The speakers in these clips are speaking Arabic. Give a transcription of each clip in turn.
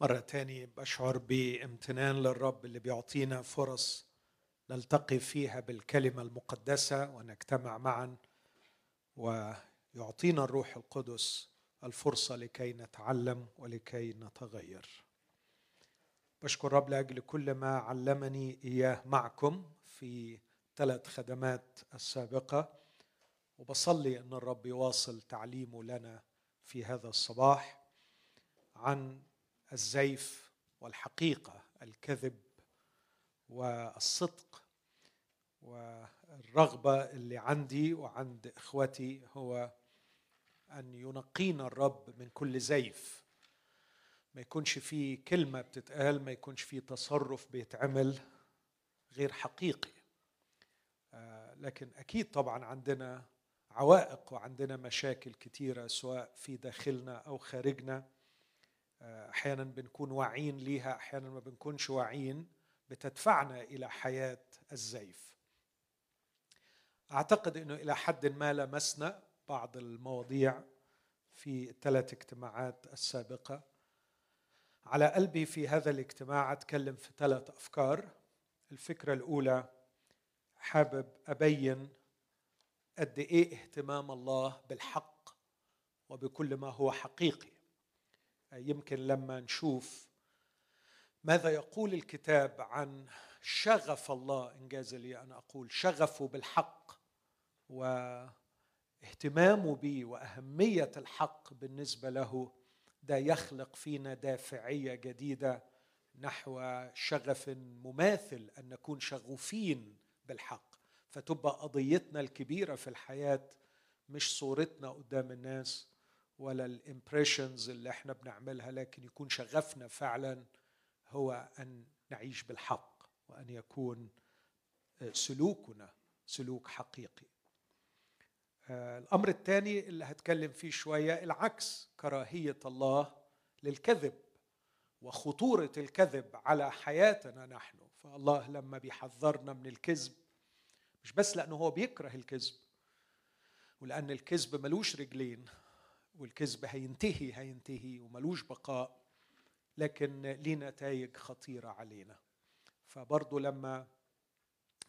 مرة تاني بشعر بامتنان للرب اللي بيعطينا فرص نلتقي فيها بالكلمة المقدسة ونجتمع معا ويعطينا الروح القدس الفرصة لكي نتعلم ولكي نتغير. بشكر الرب لأجل كل ما علمني إياه معكم في ثلاث خدمات السابقة وبصلي أن الرب يواصل تعليمه لنا في هذا الصباح عن الزيف والحقيقة الكذب والصدق والرغبة اللي عندي وعند إخوتي هو أن ينقينا الرب من كل زيف. ما يكونش في كلمة بتتقال ما يكونش في تصرف بيتعمل غير حقيقي. آه، لكن أكيد طبعا عندنا عوائق وعندنا مشاكل كثيره سواء في داخلنا أو خارجنا. أحيانا بنكون واعيين ليها أحيانا ما بنكونش واعيين بتدفعنا إلى حياة الزيف. أعتقد إنه إلى حد ما لمسنا بعض المواضيع في الثلاث اجتماعات السابقة. على قلبي في هذا الاجتماع أتكلم في ثلاث أفكار. الفكرة الأولى حابب أبين قد إيه اهتمام الله بالحق وبكل ما هو حقيقي. يمكن لما نشوف ماذا يقول الكتاب عن شغف الله انجاز لي أن أقول شغفه بالحق واهتمامه به وأهمية الحق بالنسبة له ده يخلق فينا دافعية جديدة نحو شغف مماثل أن نكون شغوفين بالحق. فتبقى قضيتنا الكبيرة في الحياة مش صورتنا قدام الناس ولا الامبريشنز اللي إحنا بنعملها لكن يكون شغفنا فعلا هو أن نعيش بالحق وأن يكون سلوكنا سلوك حقيقي. آه، الأمر الثاني اللي هتكلم فيه شوية العكس كراهية الله للكذب وخطورة الكذب على حياتنا نحن. فالله لما بيحذرنا من الكذب مش بس لأنه هو بيكره الكذب ولأن الكذب ملوش رجلين والكذب هينتهي هينتهي وملوش بقاء لكن ليه نتائج خطيرة علينا. فبرضو لما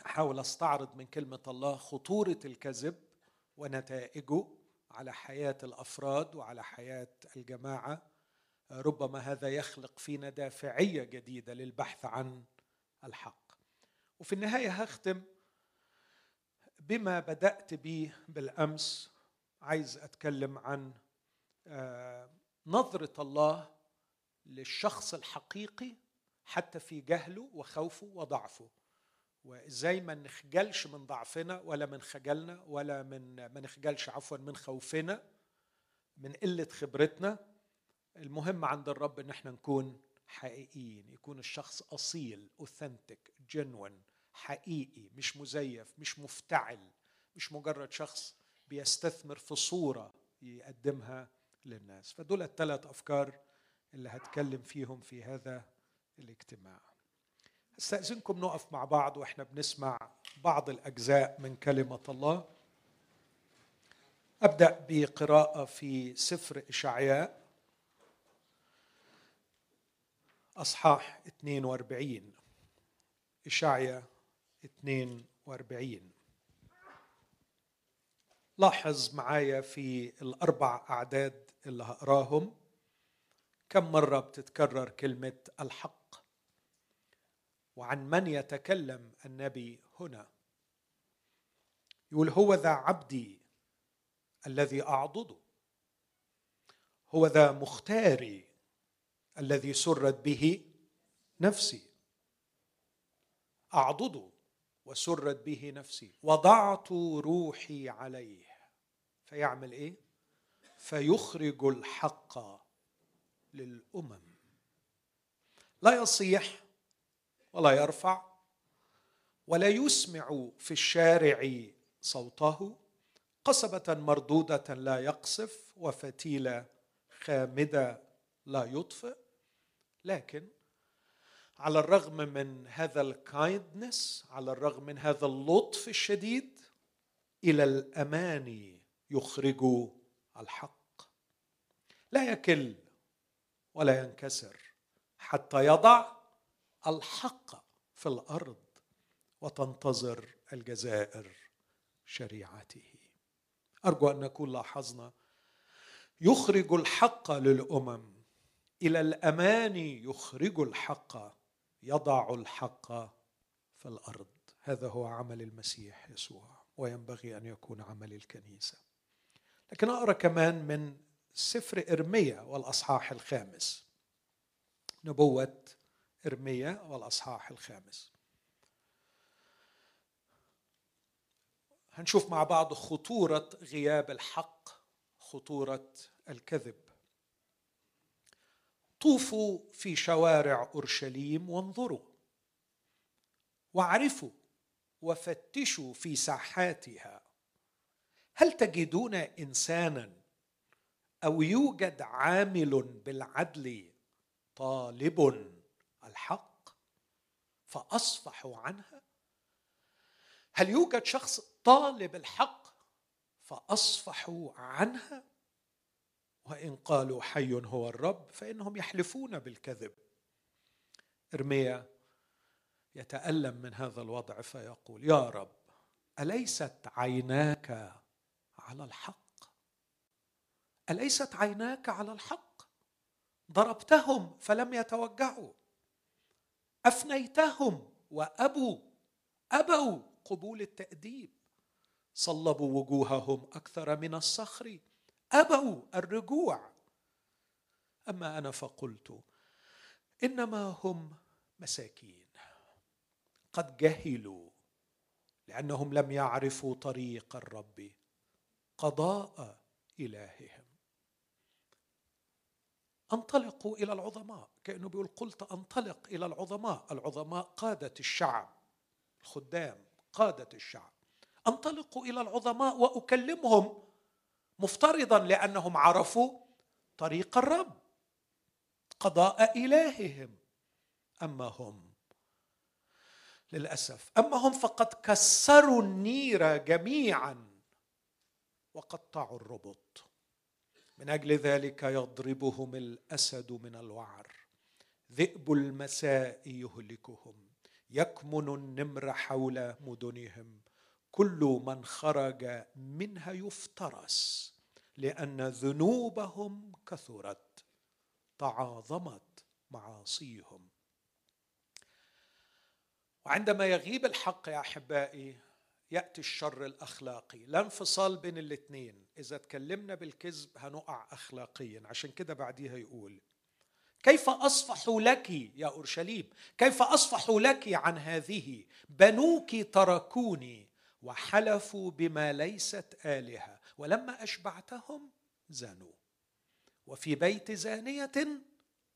أحاول أستعرض من كلمة الله خطورة الكذب ونتائجه على حياة الأفراد وعلى حياة الجماعة ربما هذا يخلق فينا دافعية جديدة للبحث عن الحق. وفي النهاية هختم بما بدأت به بالأمس عايز أتكلم عن نظرة الله للشخص الحقيقي حتى في جهله وخوفه وضعفه. وإزاي ما نخجلش من ضعفنا ولا من خجلنا ولا من ما نخجلش عفوا من خوفنا من قلة خبرتنا. المهم عند الرب إن إحنا نكون حقيقيين يكون الشخص أصيل اوثنتيك جنون حقيقي مش مزيف مش مفتعل مش مجرد شخص بيستثمر في صورة يقدمها للناس. فدول الثلاث أفكار اللي هتكلم فيهم في هذا الاجتماع. استأذنكم نقف مع بعض وإحنا بنسمع بعض الأجزاء من كلمة الله. أبدأ بقراءة في سفر إشعياء أصحاح 42 إشعياء 42 لاحظ معايا في الأربع أعداد اللي هقراهم. كم مرة بتتكرر كلمة الحق؟ وعن من يتكلم النبي هنا؟ يقول هو ذا عبدي الذي أعضده. هو ذا مختاري الذي سرت به نفسي. أعضده وسرت به نفسي. وضعت روحي عليه. فيعمل إيه؟ فيخرج الحق للأمم. لا يصيح ولا يرفع ولا يسمع في الشارع صوته قصبة مردودة لا يقصف وفتيلة خامدة لا يطفئ. لكن على الرغم من هذا الكايندنس على الرغم من هذا اللطف الشديد إلى الاماني يخرج الحق. لا يكل ولا ينكسر حتى يضع الحق في الأرض وتنتظر الجزائر شريعته. أرجو أن نكون لاحظنا يخرج الحق للأمم إلى الأمان يخرج الحق يضع الحق في الأرض. هذا هو عمل المسيح يسوع وينبغي أن يكون عمل الكنيسة. لكن أقرأ كمان من سفر إرميا والأصحاح الخامس. نبوة إرميا والأصحاح الخامس. هنشوف مع بعض خطورة غياب الحق خطورة الكذب. طوفوا في شوارع أورشليم وانظروا. واعرفوا وفتشوا في ساحاتها. هل تجدون إنسانا أو يوجد عامل بالعدل طالب الحق؟ فاصفحوا عنها. هل يوجد شخص طالب الحق؟ فاصفحوا عنها. وإن قالوا حي هو الرب فإنهم يحلفون بالكذب. إرميا يتألم من هذا الوضع فيقول يا رب أليست عيناك على الحق. أليست عيناك على الحق؟ ضربتهم فلم يتوجعوا. أفنيتهم وأبوا أبوا قبول التأديب. صلبوا وجوههم أكثر من الصخر أبوا الرجوع. أما أنا فقلت إنما هم مساكين. قد جهلوا لأنهم لم يعرفوا طريق الرب. قضاء إلههم. انطلقوا إلى العظماء. كأنه بيقول قلت أنطلق إلى العظماء. العظماء قادة الشعب. الخدام قادة الشعب. انطلقوا إلى العظماء وأكلمهم مفترضا لأنهم عرفوا طريق الرب. قضاء إلههم. أما هم؟ للأسف. أما هم فقد كسروا النير جميعا. وقطعوا الربط. من أجل ذلك يضربهم الأسد من الوعر. ذئب المساء يهلكهم. يكمن النمر حول مدنهم. كل من خرج منها يفترس لأن ذنوبهم كثرت. تعاظمت معاصيهم. وعندما يغيب الحق يا أحبائي يأتي الشر الأخلاقي. لا انفصال بين الاثنين إذا تكلمنا بالكذب هنقع اخلاقيا. عشان كده بعديها يقول كيف أصفح لك يا أورشليم؟ كيف أصفح لك عن هذه؟ بنوك تركوني وحلفوا بما ليست آلهة. ولما أشبعتهم زنوا وفي بيت زانية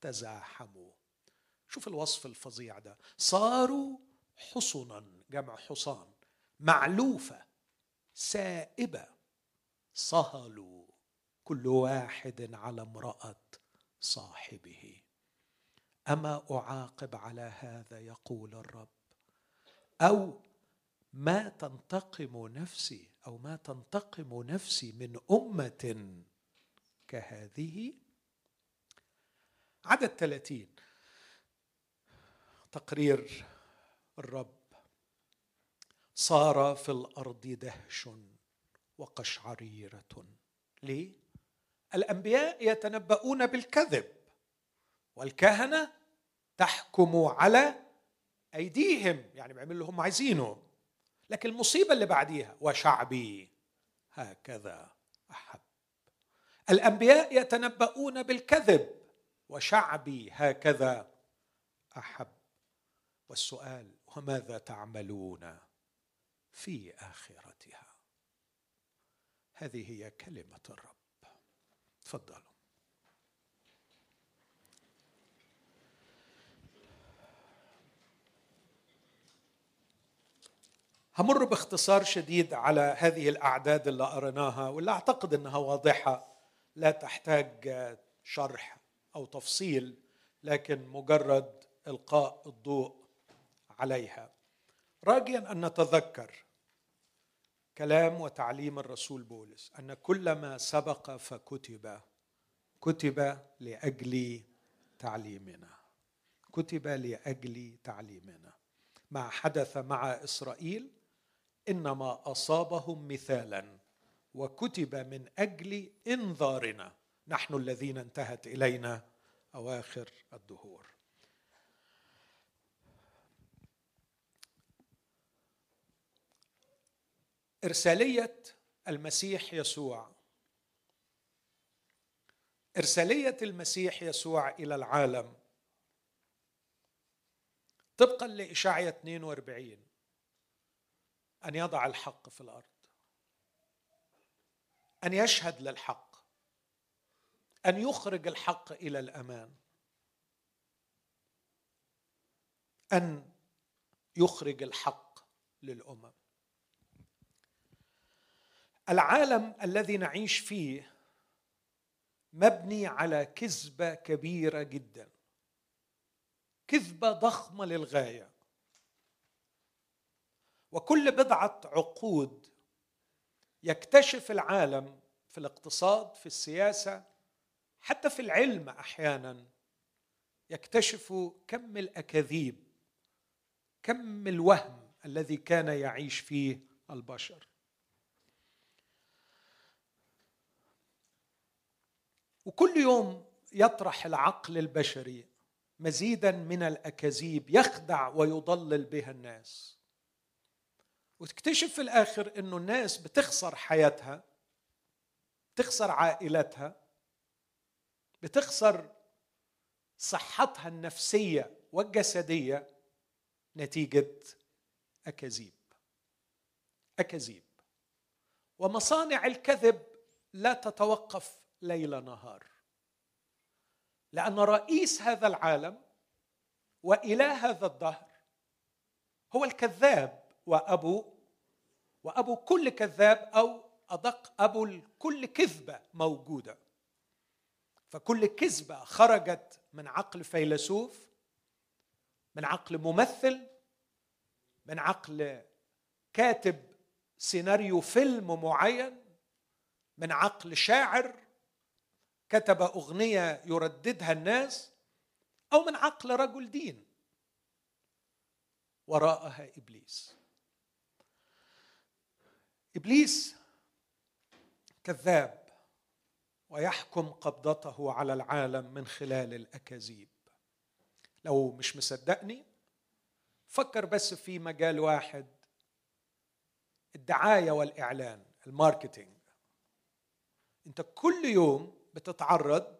تزاحموا. شوف الوصف الفظيع ده. صاروا حصنا جمع حصان. معلوفة سائبة. صهلوا كل واحد على امرأة صاحبه. أما أعاقب على هذا يقول الرب؟ أو ما تنتقم نفسي أو ما تنتقم نفسي من أمة كهذه؟ عدد ثلاثين. تقرير الرب صار في الأرض دهش وقشعريرة. ليه؟ الأنبياء يتنبؤون بالكذب والكهنة تحكم على أيديهم يعني بيعملوا اللي هم عايزينه. لكن المصيبة اللي بعديها وشعبي هكذا أحب. الأنبياء يتنبؤون بالكذب وشعبي هكذا أحب. والسؤال وماذا تعملون؟ في آخرتها. هذه هي كلمة الرب. تفضلوا. همر باختصار شديد على هذه الأعداد اللي قريناها واللي أعتقد إنها واضحة. لا تحتاج شرح أو تفصيل لكن مجرد إلقاء الضوء عليها. راجيا أن نتذكر كلام وتعليم الرسول بولس أن كل ما سبق فكتب كتب لأجل تعليمنا كتب لأجل تعليمنا. ما حدث مع إسرائيل إنما أصابهم مثالا وكتب من أجل إنذارنا. نحن الذين انتهت إلينا أواخر الدهور. إرسالية المسيح يسوع. إرسالية المسيح يسوع إلى العالم. طبقا لاشعيا 42 أن يضع الحق في الأرض. أن يشهد للحق. أن يخرج الحق إلى الأمان. أن يخرج الحق للأمم. العالم الذي نعيش فيه مبني على كذبة كبيرة جدا. كذبة ضخمة للغاية. وكل بضعة عقود يكتشف العالم في الاقتصاد في السياسة حتى في العلم أحيانا يكتشف كم الأكاذيب كم الوهم الذي كان يعيش فيه البشر. وكل يوم يطرح العقل البشري مزيدا من الأكاذيب يخدع ويضلل بها الناس. وتكتشف في الآخر إنه الناس بتخسر حياتها بتخسر عائلتها بتخسر صحتها النفسية والجسدية نتيجة أكاذيب. أكاذيب. ومصانع الكذب لا تتوقف. ليل نهار. لأن رئيس هذا العالم وإله هذا الدهر هو الكذاب وأبو وأبو كل كذاب أو أدق أبو كل كذبة موجودة. فكل كذبة خرجت من عقل فيلسوف من عقل ممثل من عقل كاتب سيناريو فيلم معين من عقل شاعر كتب أغنية يرددها الناس أو من عقل رجل دين. وراءها إبليس. إبليس كذاب ويحكم قبضته على العالم من خلال الأكاذيب. لو مش مصدقني فكر بس في مجال واحد الدعاية والإعلان ال marketing. أنت كل يوم بتتعرض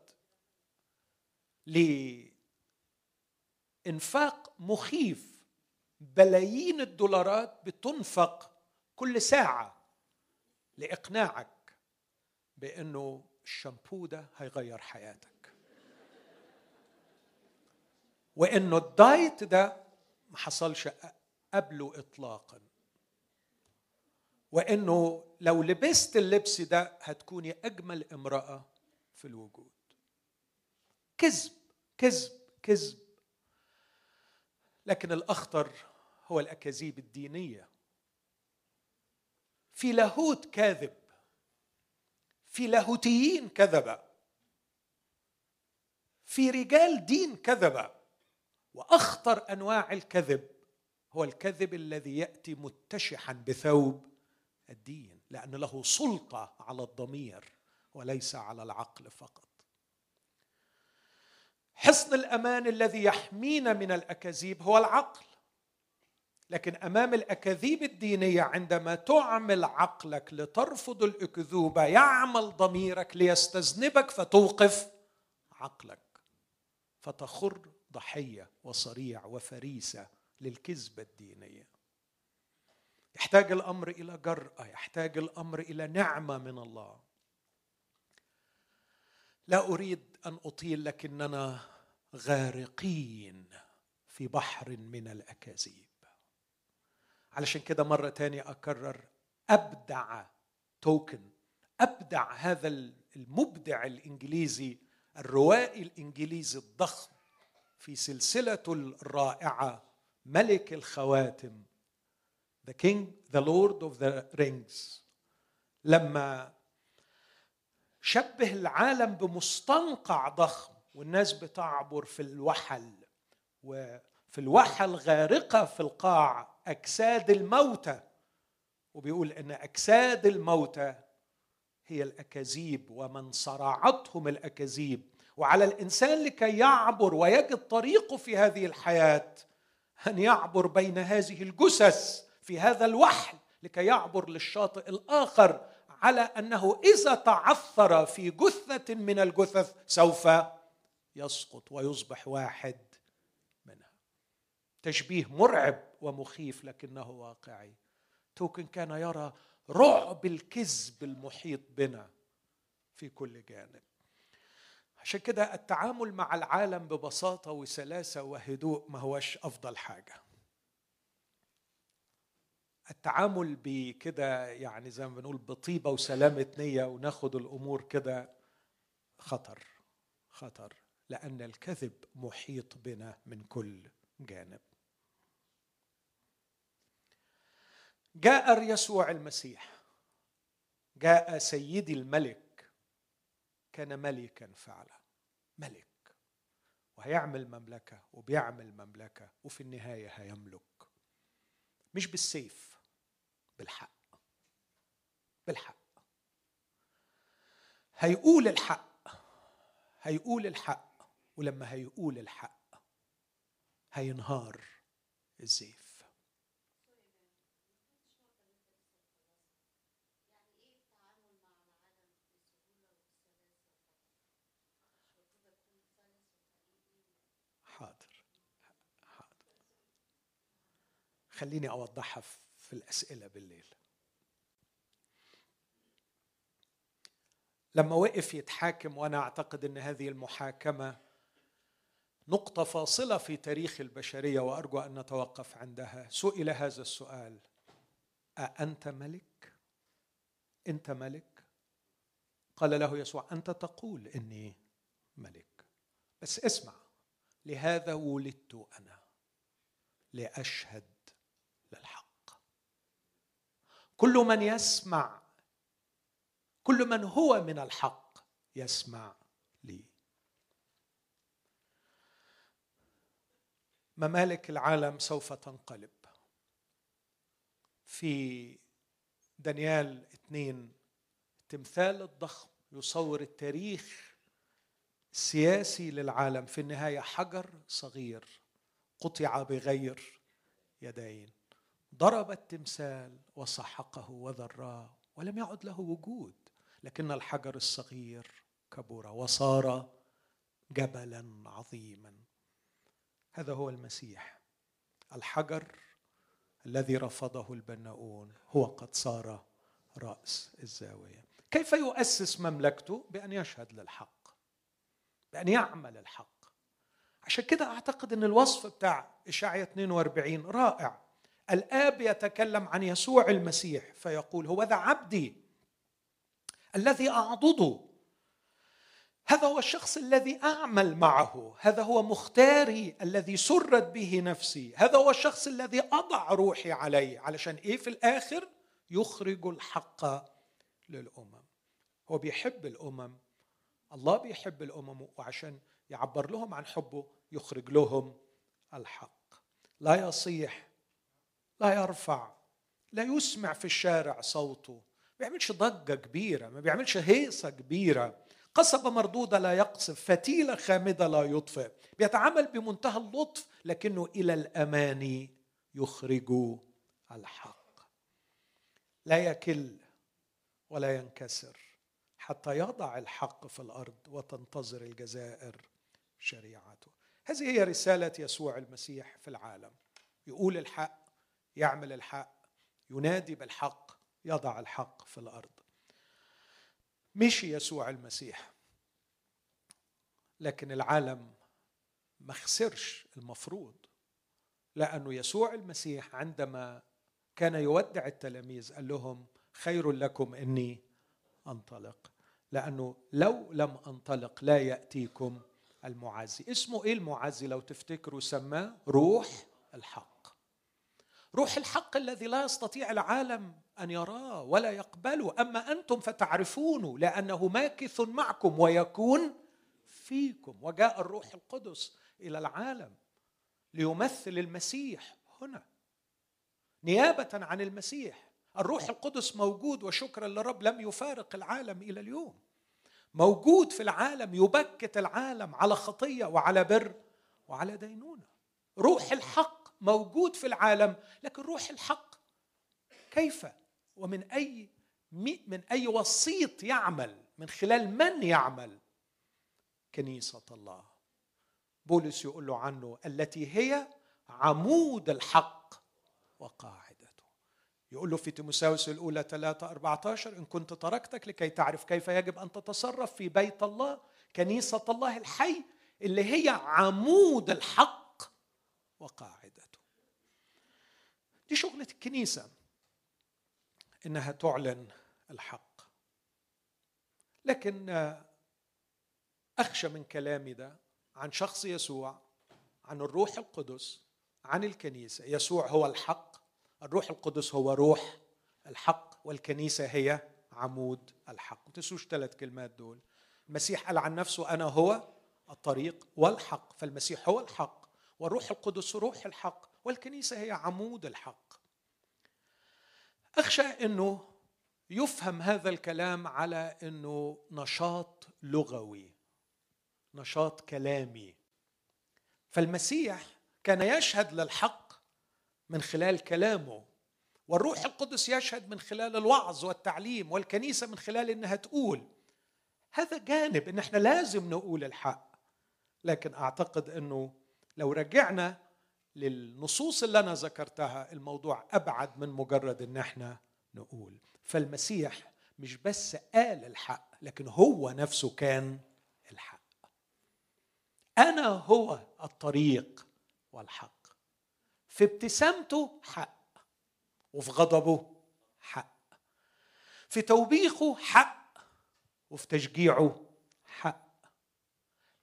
لإنفاق مخيف. بلايين الدولارات بتنفق كل ساعة لإقناعك بأنه الشامبو ده هيغير حياتك. وأنه ال diet ده ما حصلش قبله اطلاقا. وأنه لو لبست اللبس ده هتكوني أجمل امرأة في الوجود. كذب كذب كذب. لكن الأخطر هو الأكاذيب الدينية. في لاهوت كاذب في لاهوتيين كذبة في رجال دين كذبة. وأخطر أنواع الكذب هو الكذب الذي يأتي متشحا بثوب الدين لأن له سلطة على الضمير. وليس على العقل فقط. حصن الأمان الذي يحمينا من الأكاذيب هو العقل. لكن أمام الأكاذيب الدينية عندما تعمل عقلك لترفض الأكذوبة يعمل ضميرك ليستذنبك فتوقف عقلك. فتخر ضحية وصريع وفريسة للكذبة الدينية. يحتاج الأمر إلى جرأة يحتاج الأمر إلى نعمة من الله. لا أريد أن أطيل لكننا غارقين في بحر من الأكاذيب. علشان كده مرة تانية أكرر أبدع توكن أبدع هذا المبدع الإنجليزي الروائي الإنجليزي الضخم في سلسلته الرائعة ملك الخواتم The King, the Lord of the Rings. لما شبه العالم بمستنقع ضخم والناس بتعبر في الوحل وفي الواحة الغارقة في القاع أجساد الموتى وبيقول إن أجساد الموتى هي الأكاذيب ومن صرعتهم الأكاذيب. وعلى الإنسان لكي يعبر ويجد طريقه في هذه الحياة أن يعبر بين هذه الجثث في هذا الوحل لكي يعبر للشاطئ الآخر على أنه إذا تعثر في جثة من الجثث سوف يسقط ويصبح واحد منها. تشبيه مرعب ومخيف لكنه واقعي. توكن كان يرى رعب الكذب المحيط بنا في كل جانب. عشان كده التعامل مع العالم ببساطة وسلاسة وهدوء ما هوش أفضل حاجة. التعامل بكده يعني زي ما بنقول بطيبة وسلامة نية وناخد الأمور كده خطر خطر لأن الكذب محيط بنا من كل جانب. جاء يسوع المسيح. جاء سيدي الملك. كان ملكا فعلا. ملك. وهيعمل مملكة وبيعمل مملكة وفي النهاية هيملك. مش بالسيف. بالحق بالحق. هيقول الحق هيقول الحق ولما هيقول الحق هينهار الزيف. حاضر. حاضر. خليني أوضحها في الأسئلة بالليل لما وقف يتحاكم وأنا أعتقد إن هذه المحاكمة نقطة فاصلة في تاريخ البشرية وأرجو أن نتوقف عندها سئل هذا السؤال أأنت ملك؟ أنت ملك؟ قال له يسوع أنت تقول إني ملك بس اسمع لهذا ولدت أنا لأشهد للحق كل من يسمع كل من هو من الحق يسمع لي. ممالك العالم سوف تنقلب. في دانيال اثنين التمثال الضخم يصور التاريخ السياسي للعالم في النهاية حجر صغير قطع بغير يدين. ضرب التمثال وسحقه وذراه ولم يعد له وجود لكن الحجر الصغير كبر وصار جبلا عظيما. هذا هو المسيح. الحجر الذي رفضه البناؤون هو قد صار رأس الزاوية. كيف يؤسس مملكته؟ بأن يشهد للحق بأن يعمل الحق. عشان كده أعتقد إن الوصف بتاع اشعيا 42 رائع. الآب يتكلم عن يسوع المسيح فيقول هو ذا عبدي الذي أعضده. هذا هو الشخص الذي أعمل معه. هذا هو مختاري الذي سرت به نفسي. هذا هو الشخص الذي أضع روحي عليه. علشان إيه في الآخر؟ يخرج الحق للأمم. هو بيحب الأمم. الله بيحب الأمم وعشان يعبر لهم عن حبه يخرج لهم الحق. لا يصيح لا يرفع لا يسمع في الشارع صوته ما بيعملش ضجة كبيرة ما بيعملش هيصة كبيرة. قصبة مردودة لا يقصف فتيلة خامدة لا يطفئ. بيتعامل بمنتهى اللطف لكنه إلى الأمان يخرج الحق. لا يكل ولا ينكسر حتى يضع الحق في الأرض وتنتظر الجزائر شريعته. هذه هي رسالة يسوع المسيح في العالم. يقول الحق يعمل الحق ينادي بالحق يضع الحق في الأرض. مشي يسوع المسيح. لكن العالم ما خسرش المفروض لأنه يسوع المسيح عندما كان يودع التلاميذ قال لهم خير لكم إني أنطلق. لأنه لو لم أنطلق لا يأتيكم المعزي اسمه إيه المعزي لو تفتكروا؟ سماه روح الحق. روح الحق الذي لا يستطيع العالم أن يراه ولا يقبله. أما أنتم فتعرفونه لأنه ماكث معكم ويكون فيكم. وجاء الروح القدس إلى العالم ليمثل المسيح هنا. نيابة عن المسيح. الروح القدس موجود وشكرا للرب لم يفارق العالم إلى اليوم. موجود في العالم يبكت العالم على خطية وعلى بر وعلى دينونة. روح الحق موجود في العالم لكن روح الحق كيف؟ ومن أي من أي وسيط يعمل؟ من خلال من يعمل؟ كنيسة الله. بولس يقول له عنه التي هي عمود الحق وقاعدته. يقول له في تيموساوس الأولى 3 14 إن كنت تركتك لكي تعرف كيف يجب أن تتصرف في بيت الله كنيسة الله الحي اللي هي عمود الحق وقاعدته. دي شغلة الكنيسة إنها تعلن الحق. لكن أخشى من كلامي ده عن شخص يسوع عن الروح القدس عن الكنيسة. يسوع هو الحق الروح القدس هو روح الحق والكنيسة هي عمود الحق. ما تنسوش ثلاث كلمات دول. المسيح قال عن نفسه أنا هو الطريق والحق. فالمسيح هو الحق. والروح القدس روح الحق والكنيسة هي عمود الحق. أخشى أنه يفهم هذا الكلام على أنه نشاط لغوي نشاط كلامي. فالمسيح كان يشهد للحق من خلال كلامه والروح القدس يشهد من خلال الوعظ والتعليم والكنيسة من خلال إنها تقول. هذا جانب إن إحنا لازم نقول الحق لكن أعتقد إنه لو رجعنا للنصوص اللي أنا ذكرتها الموضوع أبعد من مجرد إن إحنا نقول. فالمسيح مش بس قال الحق لكن هو نفسه كان الحق. أنا هو الطريق والحق. في ابتسامته حق وفي غضبه حق. في توبيخه حق وفي تشجيعه حق.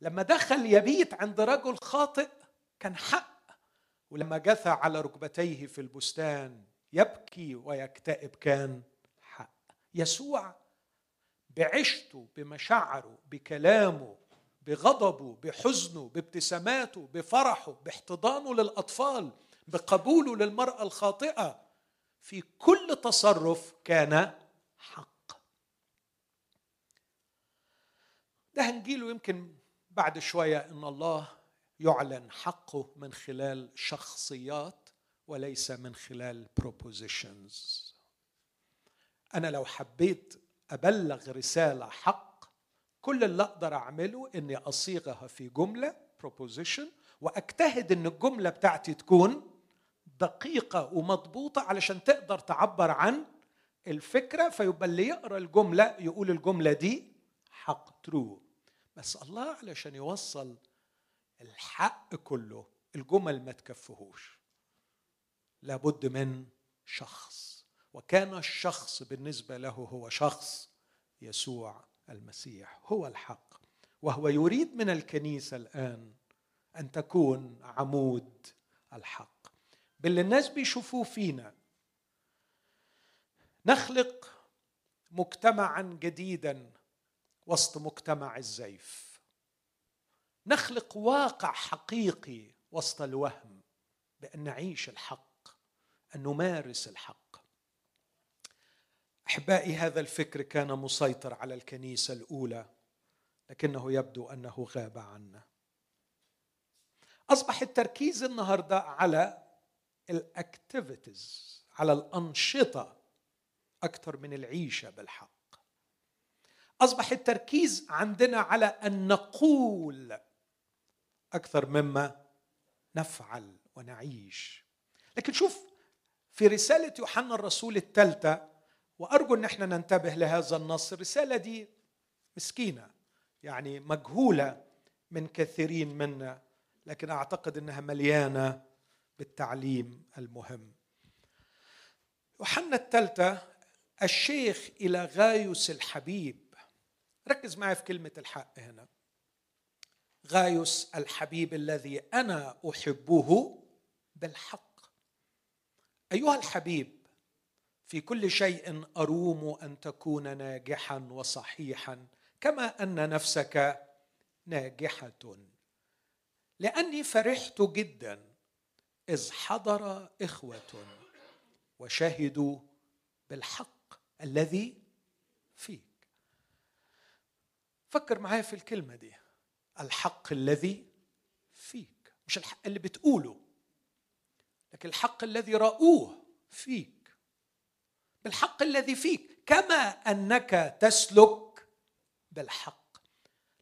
لما دخل يبيت عند رجل خاطئ كان حق. ولما جثى على ركبتيه في البستان يبكي ويكتئب كان حق. يسوع بعشته بمشاعره بكلامه بغضبه بحزنه بابتساماته بفرحه باحتضانه للأطفال بقبوله للمرأة الخاطئة في كل تصرف كان حق. ده هنجيله يمكن بعد شوية إن الله يعلن حقه من خلال شخصيات وليس من خلال propositions. أنا لو حبيت أبلغ رسالة حق كل اللي أقدر أعمله إني أصيغها في جملة proposition وأجتهد إن الجملة بتاعتي تكون دقيقة ومضبوطة علشان تقدر تعبر عن الفكرة فيبقى اللي يقرأ الجملة يقول الجملة دي حق ترو بس الله علشان يوصل الحق كله الجمل ما تكفهوش. لابد من شخص. وكان الشخص بالنسبة له هو شخص يسوع المسيح هو الحق. وهو يريد من الكنيسة الآن أن تكون عمود الحق. باللي الناس بيشوفوه فينا نخلق مجتمعا جديدا وسط مجتمع الزيف. نخلق واقع حقيقي وسط الوهم بأن نعيش الحق أن نمارس الحق. أحبائي هذا الفكر كان مسيطر على الكنيسة الأولى لكنه يبدو أنه غاب عنا. أصبح التركيز النهارده على الاكتيفيتيز على الأنشطة أكثر من العيشة بالحق. أصبح التركيز عندنا على أن نقول أكثر مما نفعل ونعيش. لكن شوف في رسالة يوحنا الرسول الثالثة وأرجو إن إحنا ننتبه لهذا النص الرساله دي مسكينة يعني مجهولة من كثيرين منا لكن أعتقد إنها مليانة بالتعليم المهم. يوحنا الثالثة الشيخ إلى غايوس الحبيب. ركز معي في كلمة الحق هنا. غايوس الحبيب الذي أنا أحبه بالحق. أيها الحبيب في كل شيء أروم أن تكون ناجحا وصحيحا كما أن نفسك ناجحة. لأني فرحت جدا إذ حضر إخوة وشهدوا بالحق الذي فيك. فكر معايا في الكلمة دي. الحق الذي فيك. مش الحق اللي بتقوله لكن الحق الذي رأوه فيك. بالحق الذي فيك كما أنك تسلك بالحق.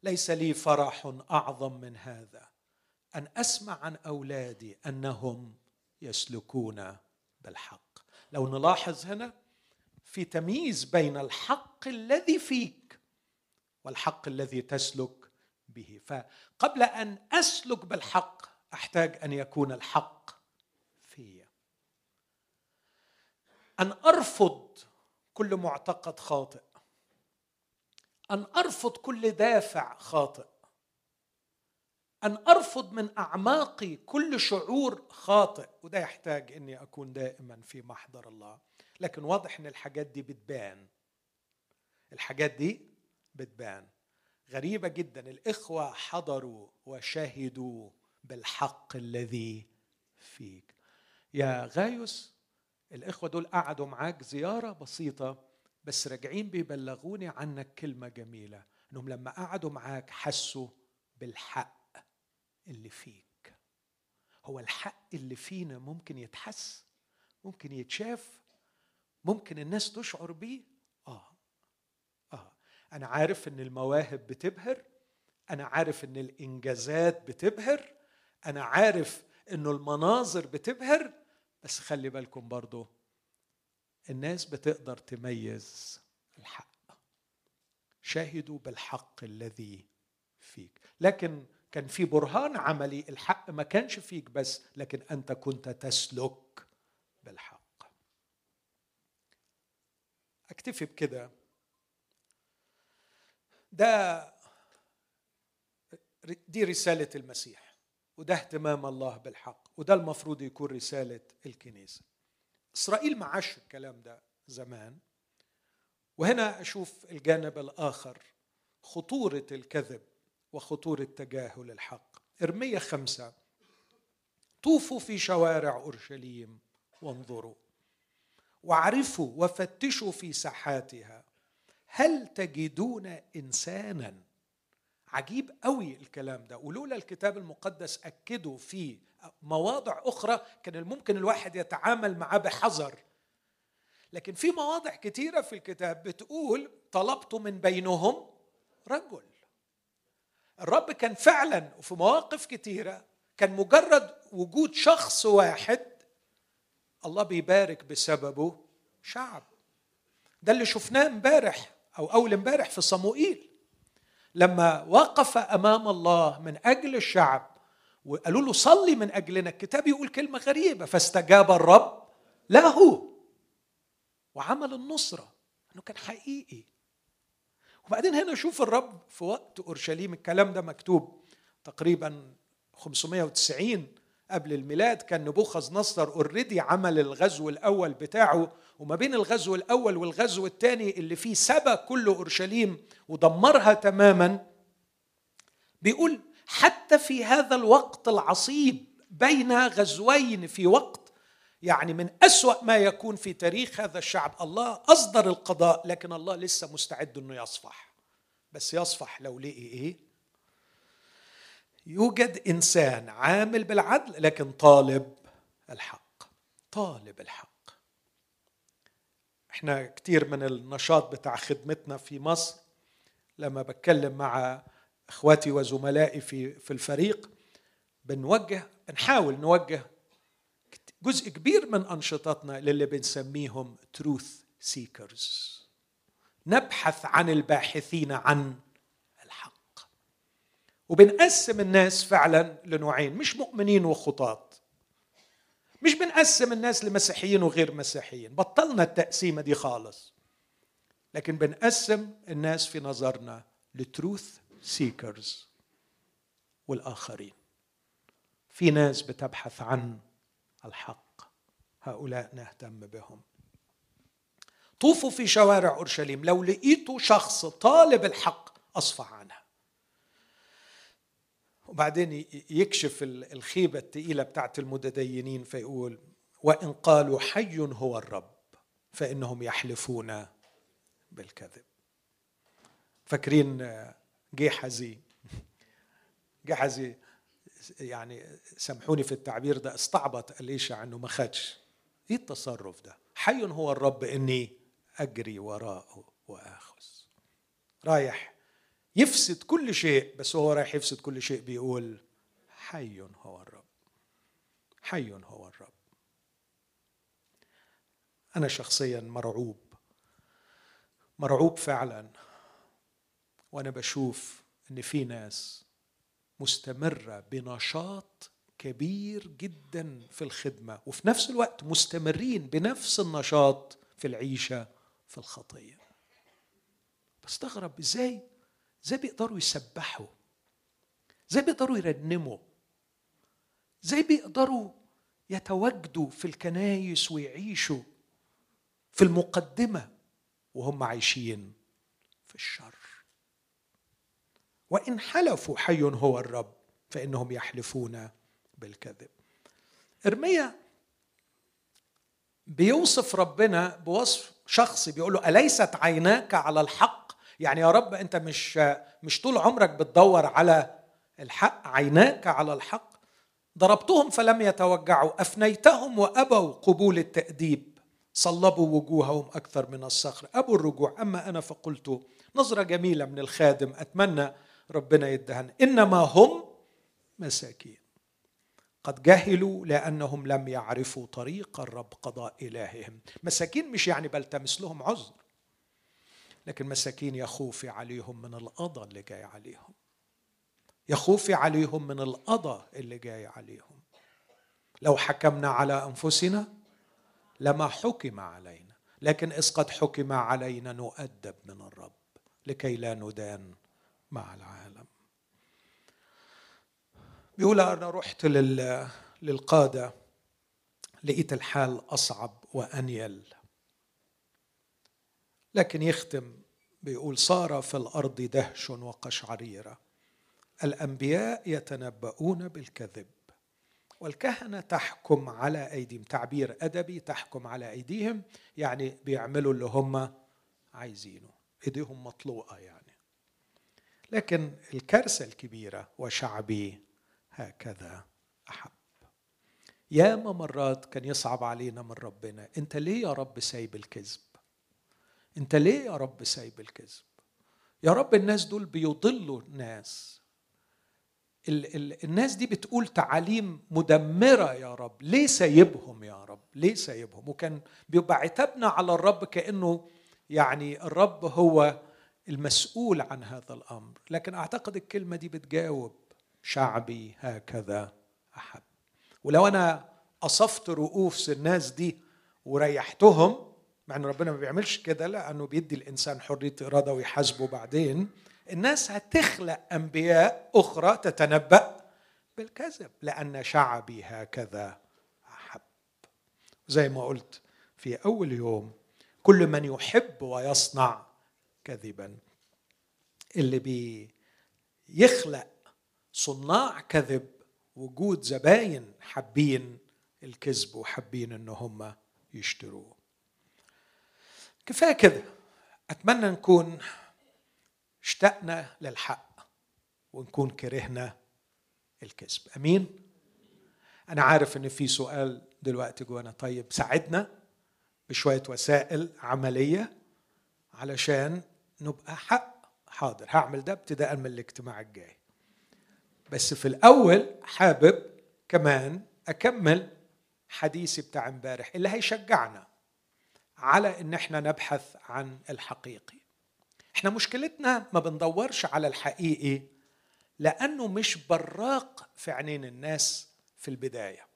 ليس لي فرح أعظم من هذا أن أسمع عن أولادي أنهم يسلكون بالحق. لو نلاحظ هنا في تمييز بين الحق الذي فيك والحق الذي تسلك به. فقبل أن أسلك بالحق أحتاج أن يكون الحق في أن أرفض كل معتقد خاطئ. أن أرفض كل دافع خاطئ. أن أرفض من أعماقي كل شعور خاطئ. وده يحتاج إني أكون دائما في محضر الله. لكن واضح إن الحاجات دي بتبان. الحاجات دي بتبان. غريبة جدا. الإخوة حضروا وشهدوا بالحق الذي فيك. يا غايوس الإخوة دول قعدوا معاك زيارة بسيطة بس راجعين بيبلغوني عنك كلمة جميلة إنهم لما قعدوا معاك حسوا بالحق اللي فيك. هو الحق اللي فينا ممكن يتحس ممكن يتشاف ممكن الناس تشعر بيه أنا عارف إن المواهب بتبهر أنا عارف إن الإنجازات بتبهر أنا عارف إنه المناظر بتبهر بس خلي بالكم برضو الناس بتقدر تميز الحق. شاهدوا بالحق الذي فيك. لكن كان في برهان عملي الحق ما كانش فيك بس لكن أنت كنت تسلك بالحق. أكتفي بكده. ده دي رسالة المسيح وده اهتمام الله بالحق وده المفروض يكون رسالة الكنيسة. إسرائيل ما عاش الكلام ده زمان وهنا أشوف الجانب الآخر خطورة الكذب وخطورة تجاهل الحق. إرمية خمسة طوفوا في شوارع أورشليم وانظروا واعرفوا وفتشوا في ساحاتها هل تجدون إنسانا؟ عجيب قوي الكلام ده. ولولا الكتاب المقدس أكدوا في مواضع أخرى كان الممكن الواحد يتعامل معاه بحذر. لكن في مواضع كتيرة في الكتاب بتقول طلبت من بينهم رجل. الرب كان فعلا وفي مواقف كتيرة كان مجرد وجود شخص واحد الله بيبارك بسببه شعب. ده اللي شفناه امبارح. أو أول امبارح في صموئيل لما وقف أمام الله من أجل الشعب وقالوا له صلي من أجلنا الكتاب يقول كلمة غريبة فاستجاب الرب له وعمل النصرة. إنه كان حقيقي. وبعدين هنا شوف الرب في وقت أورشليم الكلام ده مكتوب تقريبا 590 قبل الميلاد كان نبوخذ نصر اوريدي عمل الغزو الأول بتاعه وما بين الغزو الأول والغزو الثاني اللي فيه سبى كل أورشليم ودمرها تماما بيقول حتى في هذا الوقت العصيب بين غزوين في وقت يعني من أسوأ ما يكون في تاريخ هذا الشعب. الله أصدر القضاء لكن الله لسه مستعد أنه يصفح. بس يصفح لو لقي إيه؟ يوجد إنسان عامل بالعدل لكن طالب الحق طالب الحق. إحنا كتير من النشاط بتاع خدمتنا في مصر لما بتكلم مع إخواتي وزملائي في في الفريق بنوجه بنحاول نوجه جزء كبير من أنشطتنا للي بنسميهم تروث سيكرز نبحث عن الباحثين عن وبنقسم الناس فعلا لنوعين مش مؤمنين وخطاط. مش بنقسم الناس لمسيحيين وغير مسيحيين بطلنا التقسيمة دي خالص. لكن بنقسم الناس في نظرنا لتروث سيكرز والآخرين. في ناس بتبحث عن الحق هؤلاء نهتم بهم. طوفوا في شوارع أورشليم لو لقيتوا شخص طالب الحق اصفح عنها. وبعدين يكشف الخيبة الثقيلة بتاعت المتدينين فيقول وإن قالوا حي هو الرب فإنهم يحلفون بالكذب. فاكرين جيحزي جحزي يعني سامحوني في التعبير ده استعبط اليشع انه ما خدش. إيه التصرف ده؟ حي هو الرب إني أجري وراءه وآخذ. رايح يفسد كل شيء بس هو رايح يفسد كل شيء بيقول حي هو الرب. حي هو الرب. أنا شخصيا مرعوب. مرعوب فعلا. وأنا بشوف إن في ناس مستمرة بنشاط كبير جدا في الخدمة وفي نفس الوقت مستمرين بنفس النشاط في العيشة في الخطية. بستغرب إزاي؟ إزاي بيقدروا يسبحوا؟ إزاي بيقدروا يرنموا؟ إزاي بيقدروا يتواجدوا في الكنايس ويعيشوا في المقدمة وهم عايشين في الشر؟ وإن حلفوا حي هو الرب فإنهم يحلفون بالكذب. إرميا بيوصف ربنا بوصف شخصي بيقول له أليست عيناك على الحق؟ يعني يا رب انت مش مش طول عمرك بتدور على الحق عيناك على الحق. ضربتهم فلم يتوجعوا أفنيتهم وأبوا قبول التأديب. صلبوا وجوههم أكثر من الصخر. أبوا الرجوع أما أنا فقلت نظرة جميلة من الخادم أتمنى ربنا يدهن إنما هم مساكين. قد جهلوا لأنهم لم يعرفوا طريق الرب قضاء إلههم. مساكين مش يعني بلتمس لهم عذر. لكن مساكين يخوفي عليهم من القضاء اللي جاي عليهم. يخوفي عليهم من القضاء اللي جاي عليهم. لو حكمنا على أنفسنا لما حكم علينا. لكن إذ قد حكم علينا نؤدب من الرب لكي لا ندان مع العالم. بيقول أنا رحت للقادة لقيت الحال أصعب وأنيل. لكن يختم بيقول صار في الأرض دهش وقشعريرة. الأنبياء يتنبؤون بالكذب والكهنة تحكم على أيديهم. تعبير أدبي تحكم على أيديهم يعني بيعملوا اللي هم عايزينه. إيديهم مطلوقة يعني. لكن الكارثة الكبيرة وشعبي هكذا أحب. ياما مرات كان يصعب علينا من ربنا. أنت ليه يا رب سايب الكذب؟ أنت ليه يا رب سايب الكذب؟ يا رب الناس دول بيضلوا الناس. ال ال الناس دي بتقول تعاليم مدمرة يا رب. ليه سايبهم يا رب؟ ليه سايبهم؟ وكان بيبقى عتابنا على الرب كأنه يعني الرب هو المسؤول عن هذا الأمر. لكن أعتقد الكلمة دي بتجاوب شعبي هكذا احب ولو أنا أصفت رؤوس الناس دي وريحتهم مع إن ربنا ما بيعملش كده لأنه بيدي الإنسان حرية إرادة ويحاسبه بعدين. الناس هتخلق أنبياء أخرى تتنبأ بالكذب لأن شعبي هكذا أحب. زي ما قلت في أول يوم كل من يحب ويصنع كذبا. اللي بيخلق صناع كذب وجود زباين حابين الكذب وحابين إن هم يشتروه. كفاية كده. أتمنى نكون اشتقنا للحق ونكون كرهنا الكذب. أمين؟ أنا عارف إن في سؤال دلوقتي جوانا. طيب ساعدنا بشوية وسائل عملية علشان نبقى حق حاضر. هعمل ده ابتداء من الاجتماع الجاي. بس في الأول حابب كمان أكمل حديثي بتاع امبارح اللي هيشجعنا. على إن إحنا نبحث عن الحقيقي. إحنا مشكلتنا ما بندورش على الحقيقي لأنه مش براق في عينين الناس في البداية.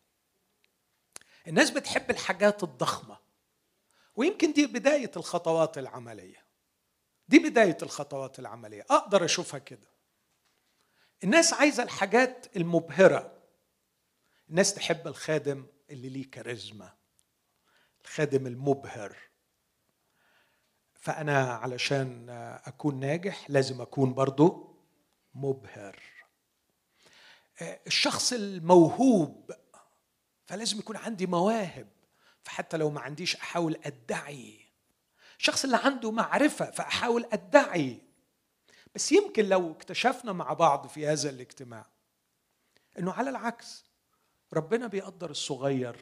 الناس بتحب الحاجات الضخمة ويمكن دي بداية الخطوات العملية. دي بداية الخطوات العملية. أقدر أشوفها كده. الناس عايزة الحاجات المبهرة. الناس تحب الخادم اللي ليه كاريزما. الخادم المبهر. فأنا علشان أكون ناجح لازم أكون برضو مبهر. الشخص الموهوب فلازم يكون عندي مواهب فحتى لو ما عنديش أحاول أدعي. الشخص اللي عنده معرفة فأحاول أدعي. بس يمكن لو اكتشفنا مع بعض في هذا الاجتماع إنه على العكس ربنا بيقدر الصغير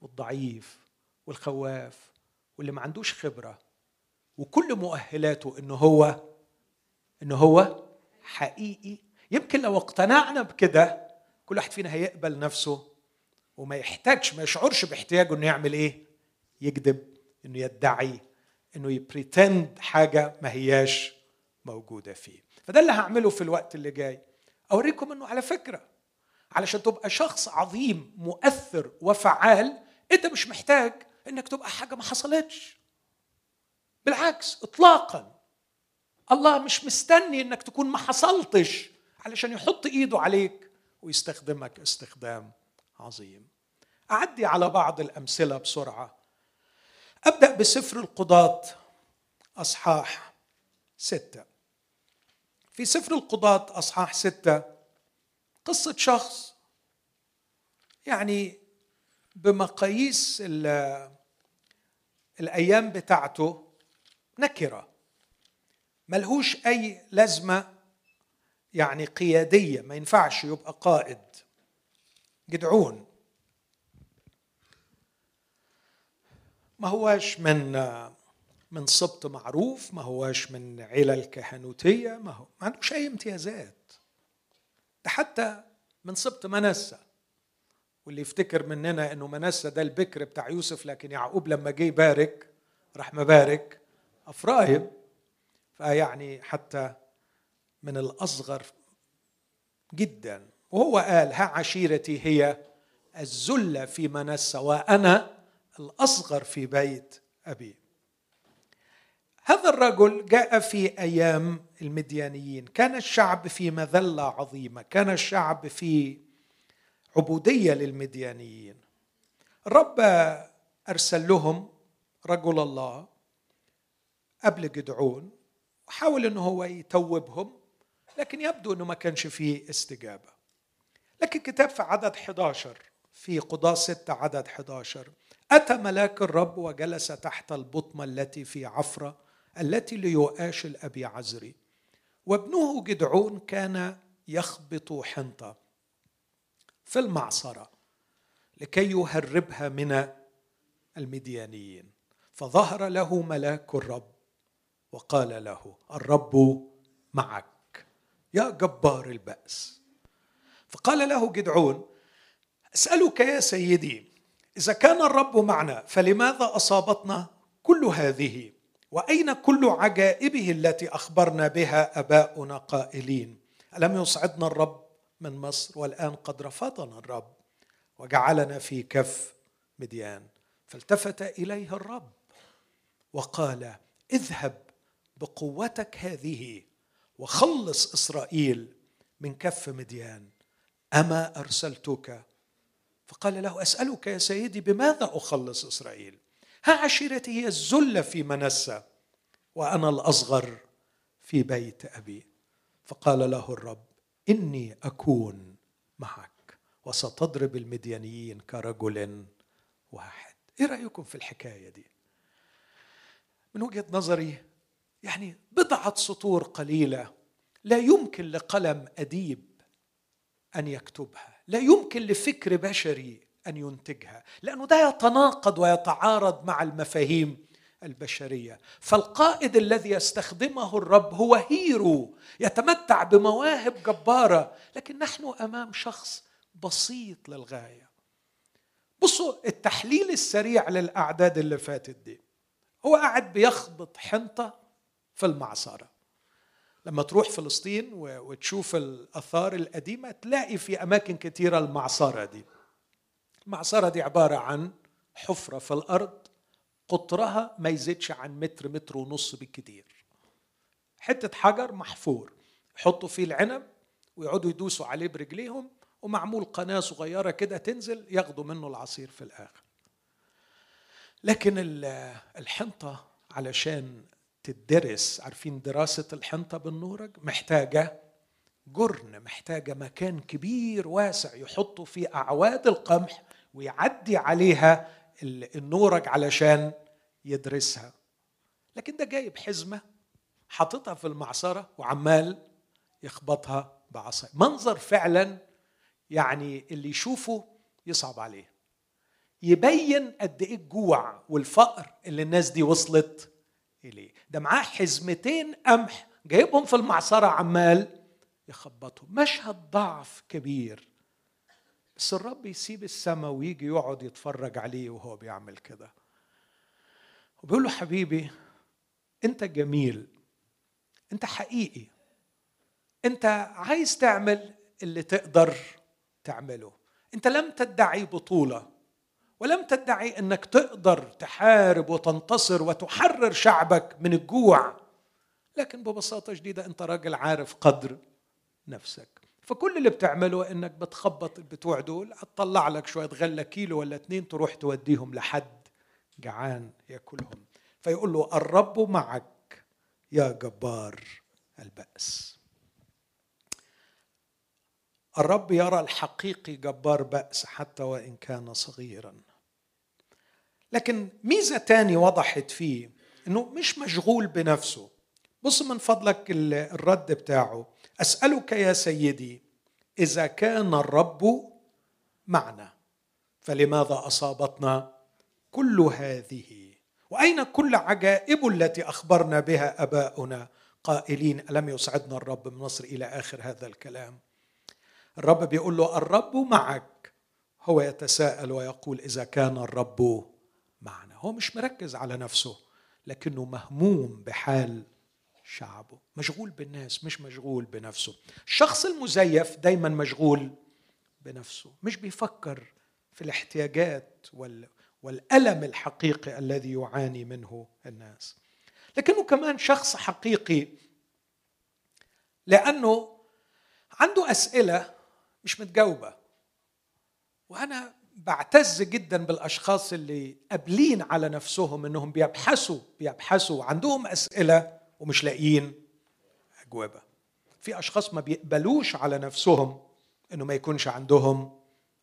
والضعيف والخواف واللي ما عندوش خبرة وكل مؤهلاته إنه هو إنه هو حقيقي. يمكن لو اقتنعنا بكده كل واحد فينا هيقبل نفسه وما يحتاجش ما يشعرش باحتياجه إنه يعمل إيه؟ يكذب إنه يدعي إنه يبريتند حاجة ما هياش موجودة فيه. فده اللي هعمله في الوقت اللي جاي. أوريكم إنه على فكرة علشان تبقى شخص عظيم مؤثر وفعال أنت مش محتاج إنك تبقى حاجة ما حصلتش. بالعكس اطلاقا. الله مش مستني إنك تكون ما حصلتش علشان يحط إيده عليك ويستخدمك استخدام عظيم. أعدي على بعض الأمثلة بسرعة. أبدأ بسفر القضاة أصحاح ستة. في سفر القضاة أصحاح ستة قصة شخص يعني بمقاييس الأيام بتاعته نكرة ملهوش أي لازمة يعني قيادية ما ينفعش يبقى قائد. جدعون. ما هواش من من سبط معروف ما هواش من علل كهنوتية ما هو ما عندوش أي امتيازات. ده حتى من سبط منسى واللي يفتكر مننا إنه منسى ده البكر بتاع يوسف لكن يعقوب لما جه يبارك راح مبارك أفرايم. فيعني حتى من الأصغر جدا. وهو قال ها عشيرتي هي الذله في منسى وأنا الأصغر في بيت أبي. هذا الرجل جاء في أيام المديانيين. كان الشعب في مذلة عظيمة كان الشعب في عبودية للمديانيين. الرب أرسل لهم رجل الله قبل جدعون وحاول إنه هو يتوبهم لكن يبدو إنه ما كانش فيه استجابة. لكن كتاب في عدد 11 في قضاة ستة عدد 11 أتى ملاك الرب وجلس تحت البطمة التي في عفرة التي ليؤاش الأبي عزري. وابنه جدعون كان يخبط حنطة. في المعصرة لكي يهربها من المديانيين. فظهر له ملاك الرب وقال له الرب معك. يا جبار البأس. فقال له جدعون أسألك يا سيدي إذا كان الرب معنا فلماذا أصابتنا كل هذه؟ وأين كل عجائبه التي أخبرنا بها أباؤنا قائلين؟ ألم يصعدنا الرب من مصر والآن قد رفضنا الرب وجعلنا في كف مديان. فالتفت إليه الرب وقال اذهب بقوتك هذه وخلص إسرائيل من كف مديان. أما أرسلتك؟ فقال له أسألك يا سيدي بماذا أخلص إسرائيل؟ ها عشيرتي هي الذلة في منسى وأنا الأصغر في بيت أبي. فقال له الرب إني أكون معك وستضرب المديانيين كرجل واحد. إيه رأيكم في الحكاية دي؟ من وجهة نظري يعني بضعة سطور قليلة لا يمكن لقلم أديب أن يكتبها لا يمكن لفكر بشري أن ينتجها لأنه ده يتناقض ويتعارض مع المفاهيم البشرية. فالقائد الذي يستخدمه الرب هو هيرو يتمتع بمواهب جبارة لكن نحن أمام شخص بسيط للغاية. بصوا التحليل السريع للأعداد اللي فاتت دي. هو قاعد بيخبط حنطة في المعصرة. لما تروح فلسطين وتشوف الآثار القديمة تلاقي في أماكن كثيرة المعصرة دي. المعصرة دي عبارة عن حفرة في الأرض قطرها ما يزيدش عن متر متر ونص بالكثير حتة حجر محفور يحطوا فيه العنب ويقعدوا يدوسوا عليه برجليهم ومعمول قناة صغيرة كده تنزل ياخدوا منه العصير في الآخر. لكن الحنطة علشان تدرس عارفين دراسة الحنطة بالنورج؟ محتاجة جرن محتاجة مكان كبير واسع يحطوا فيه أعواد القمح ويعدي عليها النورج علشان يدرسها. لكن ده جايب حزمة حاططها في المعصرة وعمال يخبطها بعصايه منظر فعلا يعني اللي يشوفه يصعب عليه. يبين قد إيه الجوع والفقر اللي الناس دي وصلت إليه. ده معاه حزمتين قمح جايبهم في المعصرة عمال يخبطهم. مشهد ضعف كبير. بس الرب يسيب السماء ويجي يقعد يتفرج عليه وهو بيعمل كده. وبيقول له حبيبي انت جميل انت حقيقي انت عايز تعمل اللي تقدر تعمله. انت لم تدعي بطولة ولم تدعي انك تقدر تحارب وتنتصر وتحرر شعبك من الجوع. لكن ببساطة شديدة انت راجل عارف قدر نفسك. فكل اللي بتعمله إنك بتخبط البتوع دول هتطلع لك شوية غلة كيلو ولا اتنين تروح توديهم لحد جعان ياكلهم. فيقول له الرب معك يا جبار البأس. الرب يرى الحقيقي جبار بأس حتى وإن كان صغيرا. لكن ميزة تاني وضحت فيه إنه مش مشغول بنفسه. بص من فضلك الرد بتاعه. أسألك يا سيدي إذا كان الرب معنا فلماذا أصابتنا كل هذه؟ وأين كل عجائب التي أخبرنا بها أباؤنا؟ قائلين ألم يسعدنا الرب من مصر إلى آخر هذا الكلام؟ الرب بيقول له الرب معك. هو يتساءل ويقول إذا كان الرب معنا. هو مش مركز على نفسه لكنه مهموم بحال شعبه. مشغول بالناس مش مشغول بنفسه. الشخص المزيف دايما مشغول بنفسه مش بيفكر في الاحتياجات وال والألم الحقيقي الذي يعاني منه الناس. لكنه كمان شخص حقيقي لأنه عنده أسئلة مش متجاوبة. وأنا بعتز جدا بالأشخاص اللي قابلين على نفسهم إنهم بيبحثوا بيبحثوا عندهم أسئلة ومش لاقيين أجوبة. في أشخاص ما بيقبلوش على نفسهم إنه ما يكونش عندهم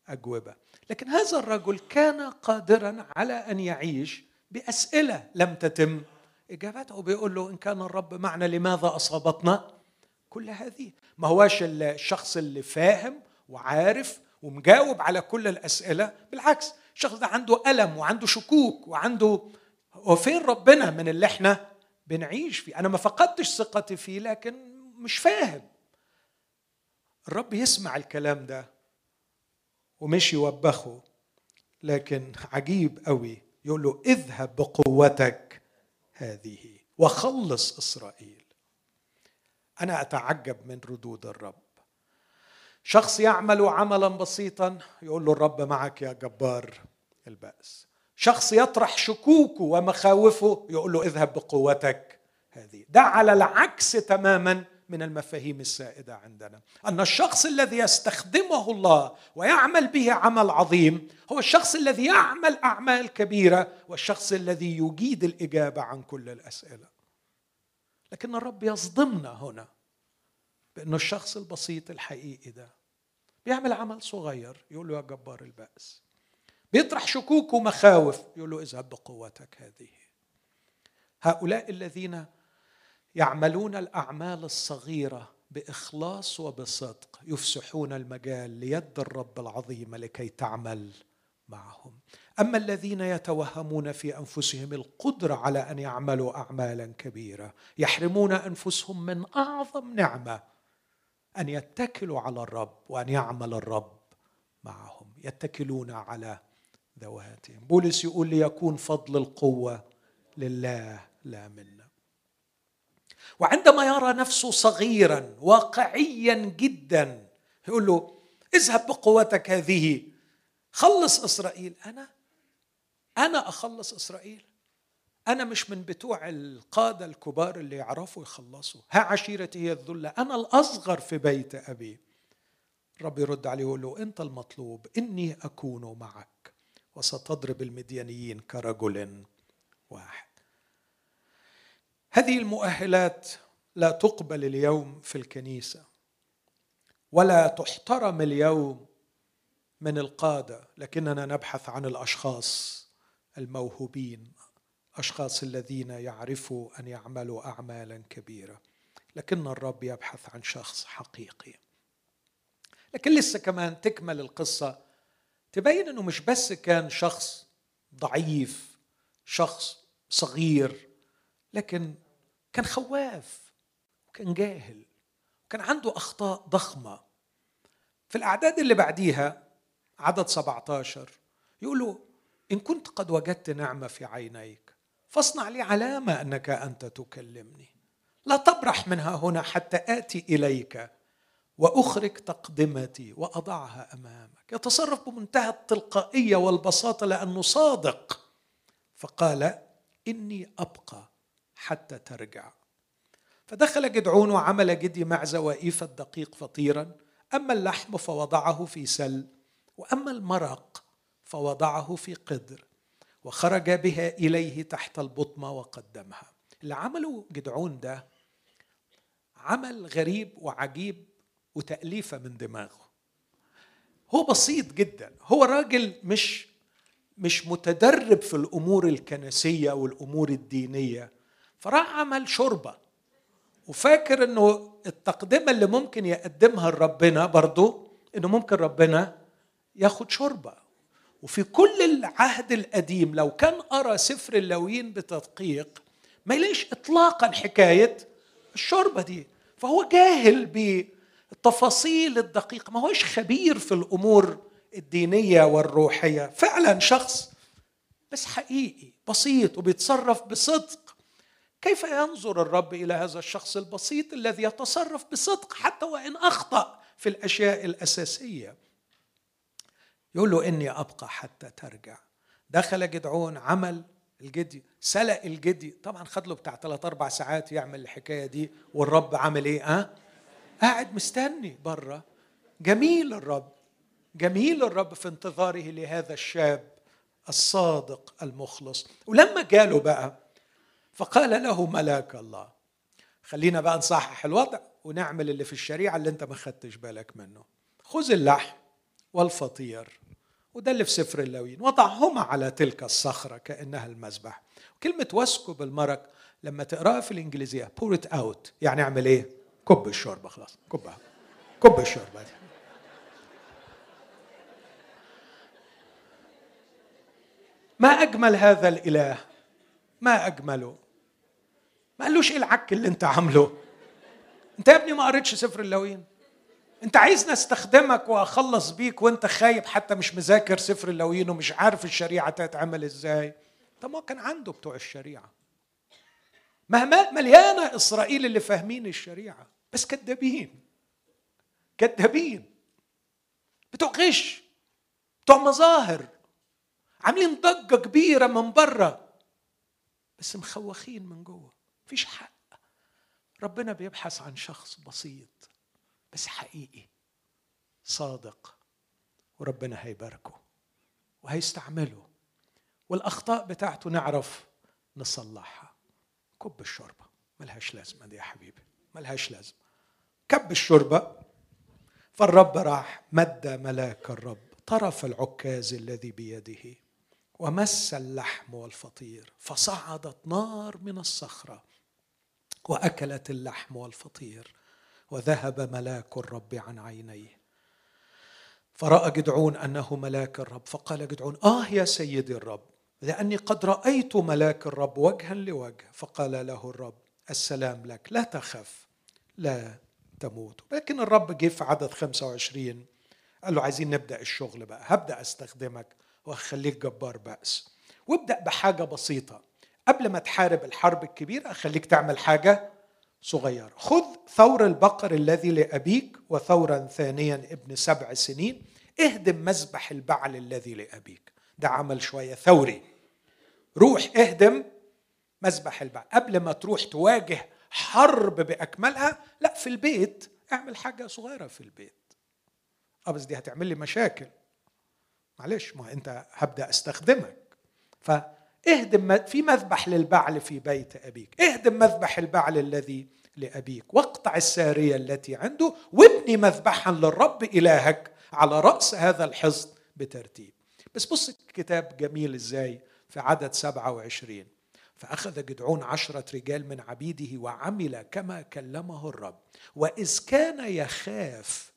أجوبة. لكن هذا الرجل كان قادرا على أن يعيش بأسئلة لم تتم إجابته. بيقول له إن كان الرب معنا لماذا أصابتنا كل هذه؟ ما هواش الشخص اللي فاهم وعارف ومجاوب على كل الأسئلة. بالعكس الشخص ده عنده ألم وعنده شكوك وعنده هو فين ربنا من اللي إحنا بنعيش فيه. أنا ما فقدتش ثقتي فيه لكن مش فاهم. الرب يسمع الكلام ده ومش يوبخه لكن عجيب قوي. يقول له اذهب بقوتك هذه وخلص إسرائيل. أنا أتعجب من ردود الرب. شخص يعمل عملا بسيطا يقول له الرب معك يا جبار البأس. شخص يطرح شكوكه ومخاوفه يقول له اذهب بقوتك. هذه. ده على العكس تماما من المفاهيم السائدة عندنا. أن الشخص الذي يستخدمه الله ويعمل به عمل عظيم هو الشخص الذي يعمل أعمال كبيرة والشخص الذي يجيد الإجابة عن كل الأسئلة. لكن الرب يصدمنا هنا بانه الشخص البسيط الحقيقي ده بيعمل عمل صغير يقول له يا جبار البأس. بيطرح شكوك ومخاوف. يقول له اذهب بقوتك هذه. هؤلاء الذين يعملون الأعمال الصغيرة بإخلاص وبصدق يفسحون المجال ليد الرب العظيمة لكي تعمل معهم. أما الذين يتوهمون في أنفسهم القدرة على أن يعملوا أعمالا كبيرة يحرمون أنفسهم من أعظم نعمة أن يتكلوا على الرب وأن يعمل الرب معهم. يتكلون على ذواتهم. بولس يقول ليكون فضل القوة لله لا منا. وعندما يرى نفسه صغيرا واقعيا جدا يقول له اذهب بقوتك هذه خلص إسرائيل. أنا؟ أنا أخلص إسرائيل؟ أنا مش من بتوع القادة الكبار اللي يعرفوا يخلصوا. ها عشيرتي هي الذلة. أنا الأصغر في بيت أبي. الرب يرد عليه ويقول له أنت المطلوب إني أكون معك. وستضرب المديانيين كرجل واحد. هذه المؤهلات لا تقبل اليوم في الكنيسة ولا تحترم اليوم من القادة لكننا نبحث عن الأشخاص الموهوبين أشخاص الذين يعرفوا أن يعملوا اعمالا كبيرة. لكن الرب يبحث عن شخص حقيقي. لكن لسه كمان تكمل القصة تبين إنه مش بس كان شخص ضعيف شخص صغير لكن كان خواف وكان جاهل وكان عنده أخطاء ضخمة. في الأعداد اللي بعديها عدد 17 يقولوا إن كنت قد وجدت نعمة في عينيك فاصنع لي علامة أنك أنت تكلمني. لا تبرح منها هنا حتى آتي إليك. وأخرج تقدمتي وأضعها أمامك. يتصرف بمنتهى التلقائية والبساطة لأنه صادق فقال إني أبقى حتى ترجع. فدخل جدعون وعمل جدي معزة وإيفة دقيق فطيرا. أما اللحم فوضعه في سل وأما المرق فوضعه في قدر وخرج بها إليه تحت البطمة وقدمها. اللي عمله جدعون ده عمل غريب وعجيب وتأليفة من دماغه. هو بسيط جدا. هو راجل مش مش متدرب في الأمور الكنسية والأمور الدينية. فراح عمل شوربة. وفاكر إنه التقدمة اللي ممكن يقدمها لربنا برضه إنه ممكن ربنا ياخد شوربة. وفي كل العهد القديم لو كان قرأ سفر اللويين بتدقيق ما يلاقيش اطلاقا حكاية الشوربة دي. فهو جاهل بالتفاصيل الدقيقة. ما هوش خبير في الأمور الدينية والروحية. فعلا شخص بس حقيقي بسيط وبيتصرف بصدق. كيف ينظر الرب إلى هذا الشخص البسيط الذي يتصرف بصدق حتى وإن أخطأ في الأشياء الأساسية؟ يقول له إني أبقى حتى ترجع. دخل جدعون عمل الجدي سلق الجدي. طبعا خد له بتاع ثلاث أربع ساعات يعمل الحكاية دي والرب عمل إيه؟ ها؟ قاعد مستني بره جميل الرب. جميل الرب في انتظاره لهذا الشاب الصادق المخلص. ولما جاله بقى فقال له ملاك الله خلينا بقى نصحح الوضع ونعمل اللي في الشريعة اللي انت ما خدتش بالك منه. خذ اللحم والفطير وده اللي في سفر اللاويين وضعهما على تلك الصخرة كأنها المذبح. كلمة واسكب المرق لما تقراها في الإنجليزية pour it out. يعني اعمل إيه؟ كب الشوربة خلاص كبها كب الشوربة دي. ما أجمل هذا الإله؟ ما أجمله؟ ما قالوش إيه العك اللي أنت عامله؟ أنت يا ابني ما قريتش سفر اللاويين أنت عايزني استخدمك وأخلص بيك وأنت خايب حتى مش مذاكر سفر اللوين ومش عارف الشريعة تتعمل إزاي؟ طب ما كان عنده بتوع الشريعة. مهما مليانة إسرائيل اللي فاهمين الشريعة. بس كذابين كذابين بتوع غش بتوع مظاهر. عاملين ضجة كبيرة من بره بس مخوخين من جوه. مفيش حق. ربنا بيبحث عن شخص بسيط. بس حقيقي. صادق. وربنا هيباركه. وهيستعمله. والأخطاء بتاعته نعرف نصلحها. كب الشوربة. ملهاش لازمة دي يا حبيبي. ملهاش لازمة. كب الشوربة فالرب راح مد ملاك الرب طرف العكاز الذي بيده ومس اللحم والفطير فصعدت نار من الصخرة وأكلت اللحم والفطير وذهب ملاك الرب عن عينيه. فرأى جدعون أنه ملاك الرب فقال جدعون آه يا سيدي الرب لأني قد رأيت ملاك الرب وجها لوجه. فقال له الرب السلام لك لا تخف. لا تموت. لكن الرب جه في عدد 25 قال له عايزين نبدأ الشغل بقى هبدأ أستخدمك وهخليك جبار بأس. وابدأ بحاجة بسيطة. قبل ما تحارب الحرب الكبيرة أخليك تعمل حاجة صغير خذ ثور البقر الذي لأبيك وثورا ثانيا ابن سبع سنين اهدم مذبح البعل الذي لأبيك. ده عمل شوية ثوري. روح اهدم مذبح البعل. قبل ما تروح تواجه حرب بأكملها. لا في البيت. اعمل حاجة صغيرة في البيت. آه بس دي هتعمل لي مشاكل. معلش ما انت هبدأ استخدمك. فاهدم في مذبح للبعل في بيت أبيك. اهدم مذبح البعل الذي لأبيك. واقطع السارية التي عنده وابني مذبحا للرب إلهك على رأس هذا الحصن بترتيب. بس بص الكتاب جميل إزاي في عدد 27 فأخذ جدعون عشرة رجال من عبيده وعمل كما كلمه الرب. وإذ كان يخاف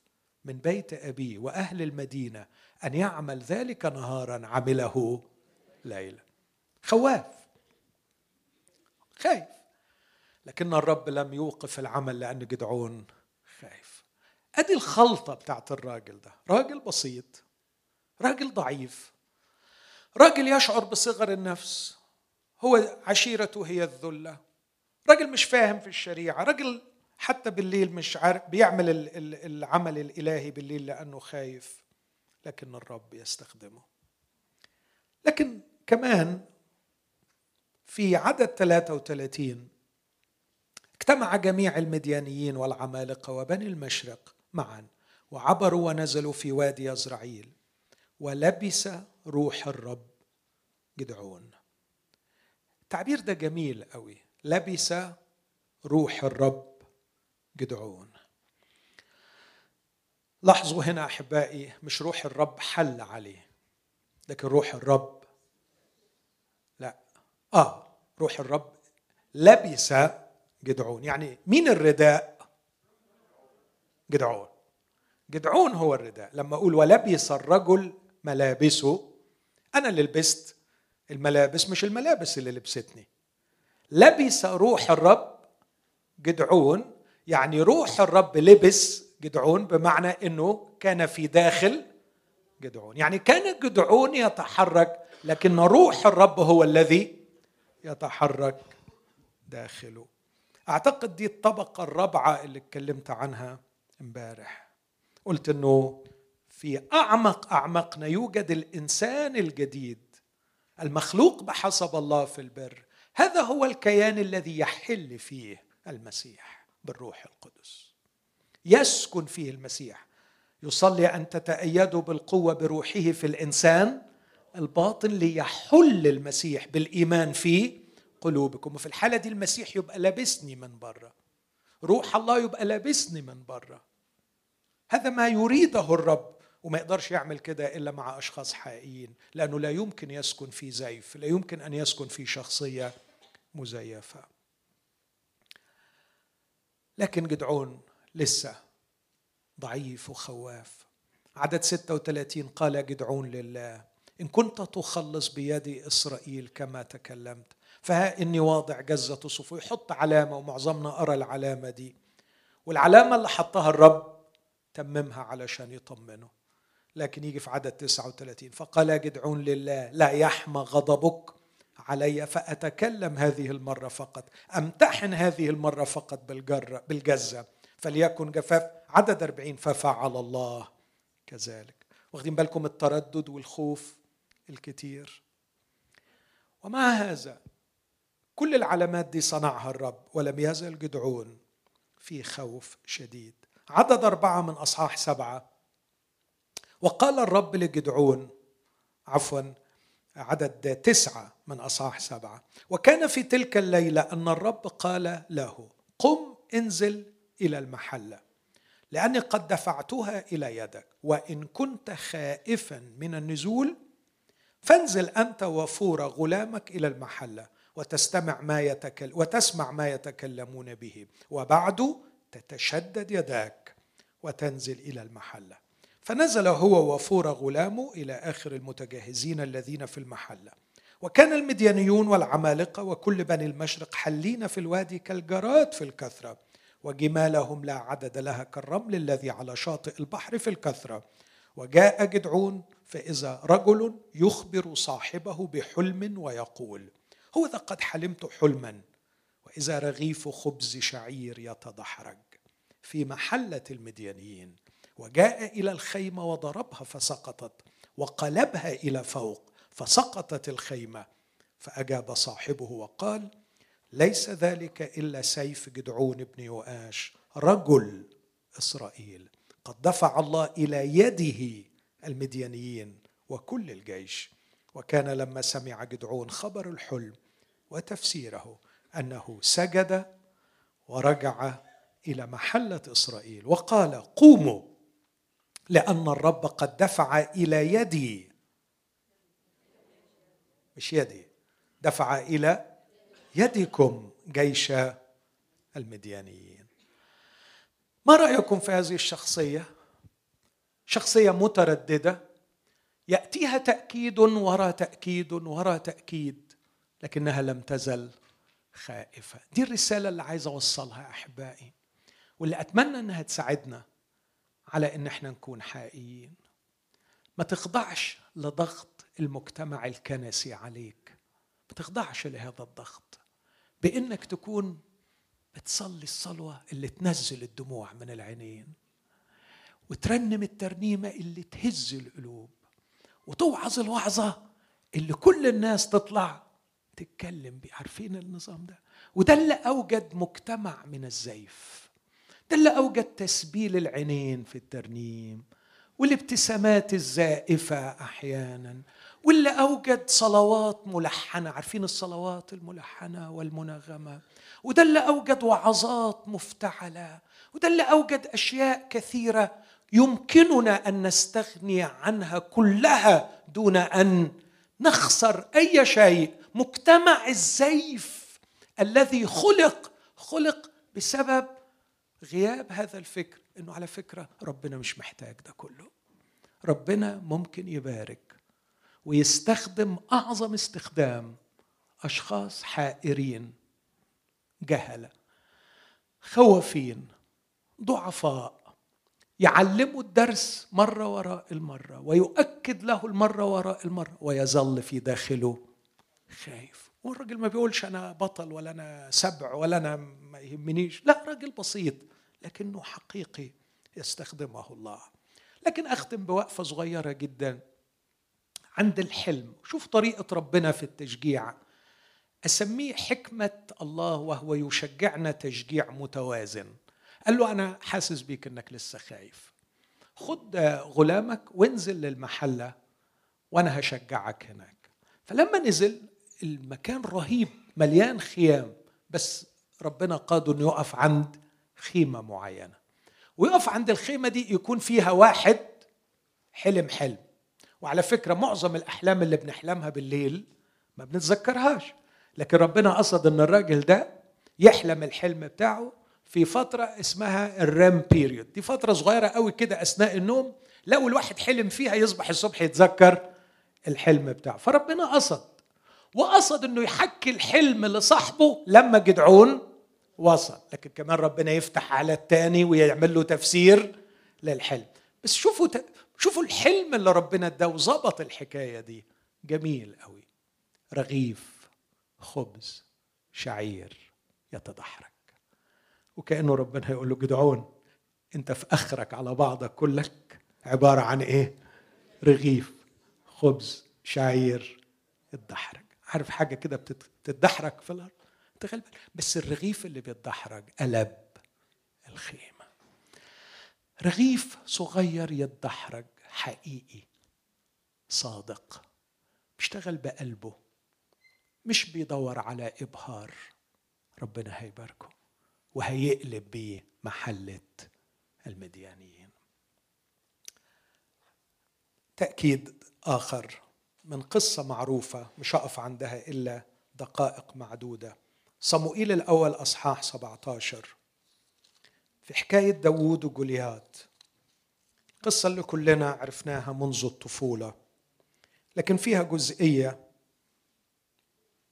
من بيت أبيه وأهل المدينة أن يعمل ذلك نهارا عمله ليلا خواف. خايف. لكن الرب لم يوقف العمل لأن جدعون خايف. أدي الخلطة بتاعت الراجل ده. راجل بسيط. راجل ضعيف. راجل يشعر بصغر النفس. هو عشيرته هي الذلة. راجل مش فاهم في الشريعة راجل حتى بالليل مش عارف بيعمل العمل الإلهي بالليل لأنه خايف. لكن الرب يستخدمه. لكن كمان في عدد 33 اجتمع جميع المديانيين والعمالقة وبني المشرق معا وعبروا ونزلوا في وادي يزرعيل ولبس روح الرب جدعون. التعبير ده جميل قوي. لبس روح الرب جدعون. لاحظوا هنا أحبائي مش روح الرب حل عليه لكن روح الرب لا. آه روح الرب لبس جدعون. يعني مين الرداء؟ جدعون. جدعون هو الرداء. لما أقول ولبس الرجل ملابسه أنا اللي لبست الملابس مش الملابس اللي لبستني. لبس روح الرب جدعون يعني روح الرب لبس جدعون بمعنى إنه كان في داخل جدعون. يعني كان جدعون يتحرك لكن روح الرب هو الذي يتحرك داخله. أعتقد دي الطبقة الرابعة اللي اتكلمت عنها امبارح. قلت إنه في أعمق أعمقنا يوجد الإنسان الجديد المخلوق بحسب الله في البر. هذا هو الكيان الذي يحل فيه المسيح بالروح القدس. يسكن فيه المسيح. يصلي أن تتايدوا بالقوة بروحه في الإنسان. الباطن ليحل المسيح بالإيمان في قلوبكم. وفي الحالة دي المسيح يبقى لابسني من بره روح الله يبقى لابسني من بره هذا ما يريده الرب. وما يقدرش يعمل كده إلا مع أشخاص حقيقيين لأنه لا يمكن يسكن في زيف لا يمكن أن يسكن في شخصية مزيفة. لكن جدعون لسه ضعيف وخواف. عدد 36 قال جدعون لله إن كنت تخلص بيد إسرائيل كما تكلمت فها إني واضع جزة صفو يحط علامة ومعظمنا أرى العلامة دي. والعلامة اللي حطها الرب تممها علشان يطمنه. لكن يجي في عدد 39 فقال جدعون لله لا يحمى غضبك علي فأتكلم هذه المرة فقط. أمتحن هذه المرة فقط بالجرة بالجزة. فليكن جفاف عدد 40 ففعل الله كذلك. واخدين بالكم التردد والخوف الكتير. ومع هذا؟ كل العلامات دي صنعها الرب ولم يزل جدعون في خوف شديد. عدد أربعة من أصحاح سبعة وقال الرب لجدعون عفوا عدد تسعة من أصحاح سبعة وكان في تلك الليلة أن الرب قال له قم انزل إلى المحلة لأني قد دفعتها إلى يدك وإن كنت خائفا من النزول فانزل أنت وفور غلامك إلى المحلة وتستمع ما يتكلم وتسمع ما يتكلمون به وبعد تتشدد يداك وتنزل إلى المحلة. فنزل هو وفور غلامه إلى آخر المتجهزين الذين في المحلة وكان المديانيون والعمالقة وكل بني المشرق حلين في الوادي كالجراد في الكثرة وجمالهم لا عدد لها كالرمل الذي على شاطئ البحر في الكثرة. وجاء جدعون فإذا رجل يخبر صاحبه بحلم ويقول هو ذا قد حلمت حلما وإذا رغيف خبز شعير يتدحرج. في محلة المديانيين وجاء إلى الخيمة وضربها فسقطت وقلبها إلى فوق فسقطت الخيمة. فأجاب صاحبه وقال ليس ذلك إلا سيف جدعون بن يؤاش رجل إسرائيل. قد دفع الله إلى يده المديانيين وكل الجيش. وكان لما سمع جدعون خبر الحلم وتفسيره أنه سجد ورجع إلى محلة إسرائيل. وقال قوموا لأن الرب قد دفع إلى يدي. مش يدي. دفع إلى يدكم جيش المديانيين. ما رأيكم في هذه الشخصية؟ شخصية مترددة. يأتيها تأكيد وراء تأكيد وراء تأكيد لكنها لم تزل خائفة. دي الرسالة اللي عايز أوصلها أحبائي واللي أتمنى إنها تساعدنا. على إن إحنا نكون حقيقيين. ما تخضعش لضغط المجتمع الكنسي عليك. ما تخضعش لهذا الضغط. بإنك تكون بتصلي الصلوة اللي تنزل الدموع من العينين وترنم الترنيمة اللي تهز القلوب وتوعظ الوعظة اللي كل الناس تطلع تتكلم بيه عارفين النظام ده؟ وده اللي أوجد مجتمع من الزيف. ده اللي أوجد تسبيل العينين في الترنيم والابتسامات الزائفة أحيانا واللي أوجد صلوات ملحنة. عارفين الصلوات الملحنة والمنغمة؟ وده اللي أوجد وعظات مفتعلة. وده اللي أوجد أشياء كثيرة يمكننا أن نستغني عنها كلها دون أن نخسر أي شيء. مجتمع الزيف الذي خلق خلق بسبب غياب هذا الفكر إنه على فكرة ربنا مش محتاج ده كله. ربنا ممكن يبارك ويستخدم أعظم استخدام أشخاص حائرين جهلة خوافين ضعفاء يعلمه الدرس مرة وراء المرة ويؤكد له المرة وراء المرة ويظل في داخله خايف. والراجل ما بيقولش أنا بطل ولا أنا سبع ولا أنا ما يهمنيش. لا راجل بسيط لكنه حقيقي يستخدمه الله. لكن أختم بوقفة صغيرة جدا عند الحلم. شوف طريقة ربنا في التشجيع. أسميه حكمة الله وهو يشجعنا تشجيع متوازن. قال له أنا حاسس بيك إنك لسه خايف. خد غلامك وانزل للمحلة وأنا هشجعك هناك. فلما نزل المكان رهيب مليان خيام بس ربنا قاد إنه يقف عند خيمة معينة. ويقف عند الخيمة دي يكون فيها واحد حلم حلم. وعلى فكرة معظم الأحلام اللي بنحلمها بالليل ما بنتذكرهاش. لكن ربنا قصد إن الراجل ده يحلم الحلم بتاعه في فترة اسمها الرام بيريود دي فترة صغيرة قوي كده أثناء النوم. لو الواحد حلم فيها يصبح الصبح يتذكر الحلم بتاعه. فربنا قصد وقصد إنه يحكي الحلم لصاحبه لما جدعون وصل. لكن كمان ربنا يفتح على التاني ويعمل له تفسير للحلم. بس شوفوا شوفوا الحلم اللي ربنا اداه وظبط الحكاية دي. جميل قوي. رغيف خبز شعير يتدحرج وكأنه ربنا يقول له جدعون أنت في آخرك على بعضك كلك عبارة عن إيه؟ رغيف خبز شعير يتدحرج عارف حاجة كده بتتدحرج في الأرض؟ تخيل بس الرغيف اللي بيتدحرج قلب الخيمة. رغيف صغير يتدحرج حقيقي صادق بيشتغل بقلبه مش بيدور على إبهار. ربنا هيباركه وهيقلب بيه محلة المديانيين تأكيد آخر من قصة معروفة مش هقف عندها إلا دقائق معدودة. صموئيل الأول أصحاح 17 في حكاية داوود وجوليات القصة اللي كلنا عرفناها منذ الطفولة. لكن فيها جزئية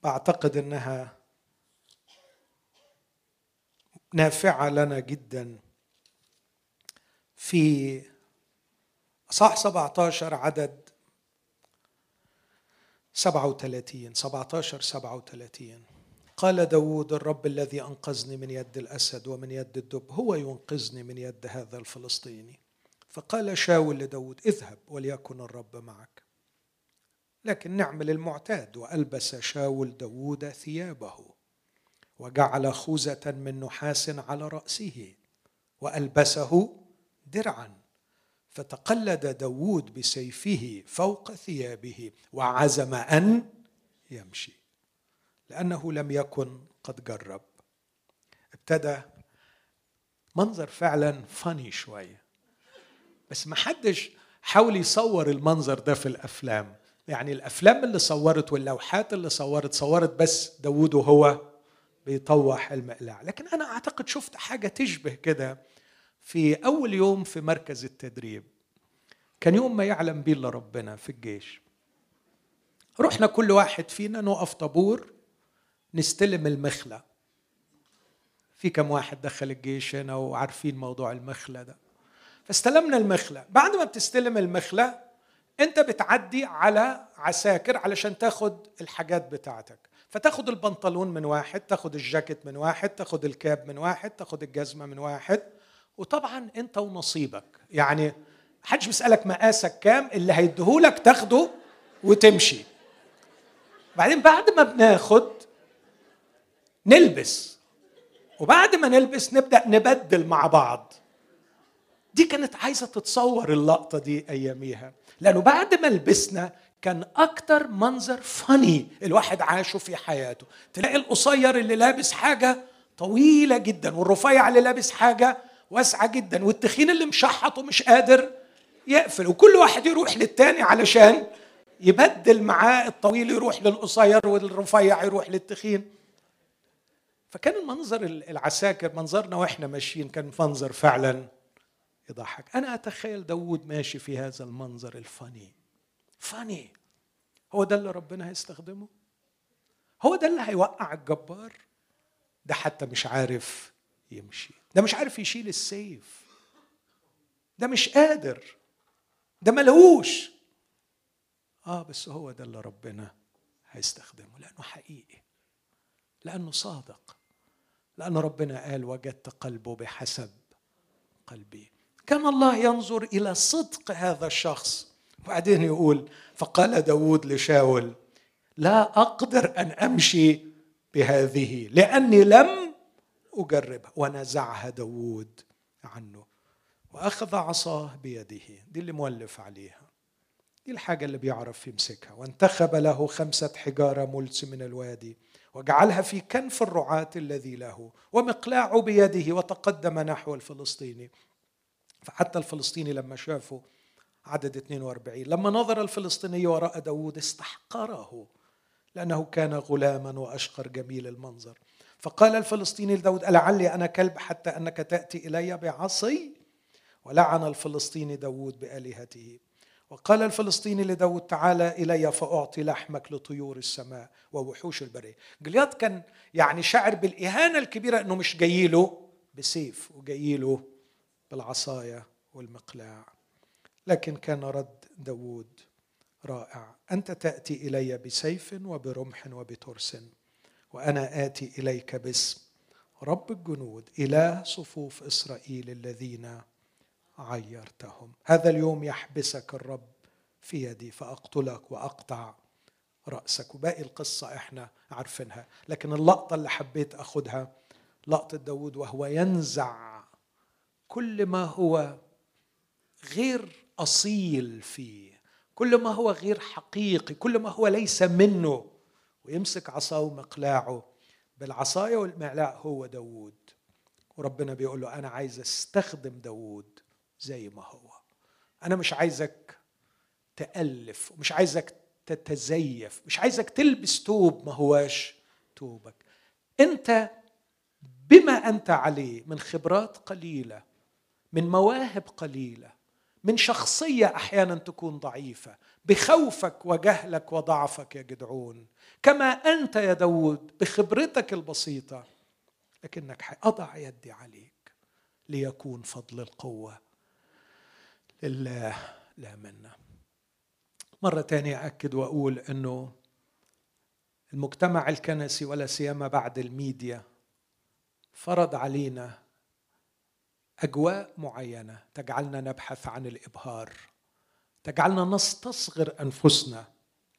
بعتقد إنها نافعة لنا جدا. في صح 17 عدد 37 17 37 قال داود الرب الذي أنقذني من يد الأسد ومن يد الدب هو ينقذني من يد هذا الفلسطيني. فقال شاول لداود اذهب وليكن الرب معك. لكن نعمل المعتاد. وألبس شاول داود ثيابه وجعل خوذة من نحاس على رأسه وألبسه درعا. فتقلد داود بسيفه فوق ثيابه وعزم أن يمشي لأنه لم يكن قد جرب ابتدى منظر فعلا فاني شوية بس ما حدش حاول يصور المنظر ده في الأفلام. يعني الأفلام اللي صورت واللوحات اللي صورت صورت بس داوود وهو بيطوح المقلاع. لكن أنا أعتقد شفت حاجة تشبه كده. في أول يوم في مركز التدريب. كان يوم ما يعلم به إلا ربنا في الجيش. رحنا كل واحد فينا نقف طابور نستلم المخلة. في كم واحد دخل الجيش هنا وعارفين موضوع المخلة ده. فاستلمنا المخلة. بعد ما بتستلم المخلة أنت بتعدي على عساكر علشان تاخد الحاجات بتاعتك. فتاخد البنطلون من واحد تاخد الجاكيت من واحد تاخد الكاب من واحد تاخد الجزمة من واحد. وطبعا أنت ونصيبك. يعني حدش بيسألك مقاسك كام اللي هيديهولك تاخده وتمشي. بعدين بعد ما بناخد نلبس. وبعد ما نلبس نبدأ نبدل مع بعض. دي كانت عايزة تتصور اللقطة دي أياميها. لأنه بعد ما لبسنا كان أكتر منظر فاني الواحد عاشه في حياته. تلاقي القصير اللي لابس حاجة طويلة جدا والرفيع اللي لابس حاجة واسعة جدا والتخين اللي مشحط ومش قادر يقفل وكل واحد يروح للتاني علشان يبدل معاه الطويل يروح للقصير والرفيع يروح للتخين. فكان المنظر العساكر منظرنا وإحنا ماشيين كان منظر فعلا يضحك. أنا أتخيل داود ماشي في هذا المنظر الفاني. فاني. هو ده اللي ربنا هيستخدمه؟ هو ده اللي هيوقع الجبار؟ ده حتى مش عارف يمشي. ده مش عارف يشيل السيف. ده مش قادر. ده ملهوش. آه بس هو ده اللي ربنا هيستخدمه لأنه حقيقي لأنه صادق لأن ربنا قال وجدت قلبه بحسب قلبي. كان الله ينظر إلى صدق هذا الشخص وبعدين يقول فقال داود لشاول لا أقدر أن أمشي بهذه لأني لم أجربها. ونزعها داود عنه. وأخذ عصاه بيده. دي اللي مولف عليها. دي الحاجة اللي بيعرف يمسكها. وانتخب له خمسة حجارة ملس من الوادي. وجعلها في كنف الرعاة الذي له. ومقلاع بيده. وتقدم نحو الفلسطيني. فحتى الفلسطيني لما شافه عدد 42 لما نظر الفلسطيني وراء داود استحقره. لأنه كان غلاما وأشقر جميل المنظر. فقال الفلسطيني لداود ألعلي أنا كلب حتى أنك تأتي إلي بعصي؟ ولعن الفلسطيني داود بآلهته. وقال الفلسطيني لداود تعالى إلي فأعطي لحمك لطيور السماء ووحوش البرية. جليات كان يعني شعر بالإهانة الكبيرة أنه مش جاي له بسيف وجاي له بالعصاية والمقلاع. لكن كان رد داود رائع. أنت تأتي إلي بسيف وبرمح وبترس. وأنا آتي إليك باسم رب الجنود إله صفوف إسرائيل الذين عيرتهم. هذا اليوم يحبسك الرب في يدي فأقتلك وأقطع رأسك. وباقي القصة إحنا عارفينها لكن اللقطة اللي حبيت أخذها لقطة داود وهو ينزع كل ما هو غير أصيل فيه كل ما هو غير حقيقي كل ما هو ليس منه. ويمسك عصاه ومقلاعه بالعصاية والمقلاع هو داود وربنا بيقول له أنا عايز أستخدم داود زي ما هو. أنا مش عايزك تألف ومش عايزك تتزيف مش عايزك تلبس توب ما هواش توبك أنت بما أنت عليه من خبرات قليلة من مواهب قليلة من شخصية أحيانا تكون ضعيفة بخوفك وجهلك وضعفك يا جدعون. كما أنت يا داود بخبرتك البسيطة. لكنك أضع يدي عليك ليكون فضل القوة. لله لا منا مرة تانية أكد وأقول أنه المجتمع الكنسي ولا سيما بعد الميديا فرض علينا أجواء معينة تجعلنا نبحث عن الإبهار. تجعلنا نستصغر أنفسنا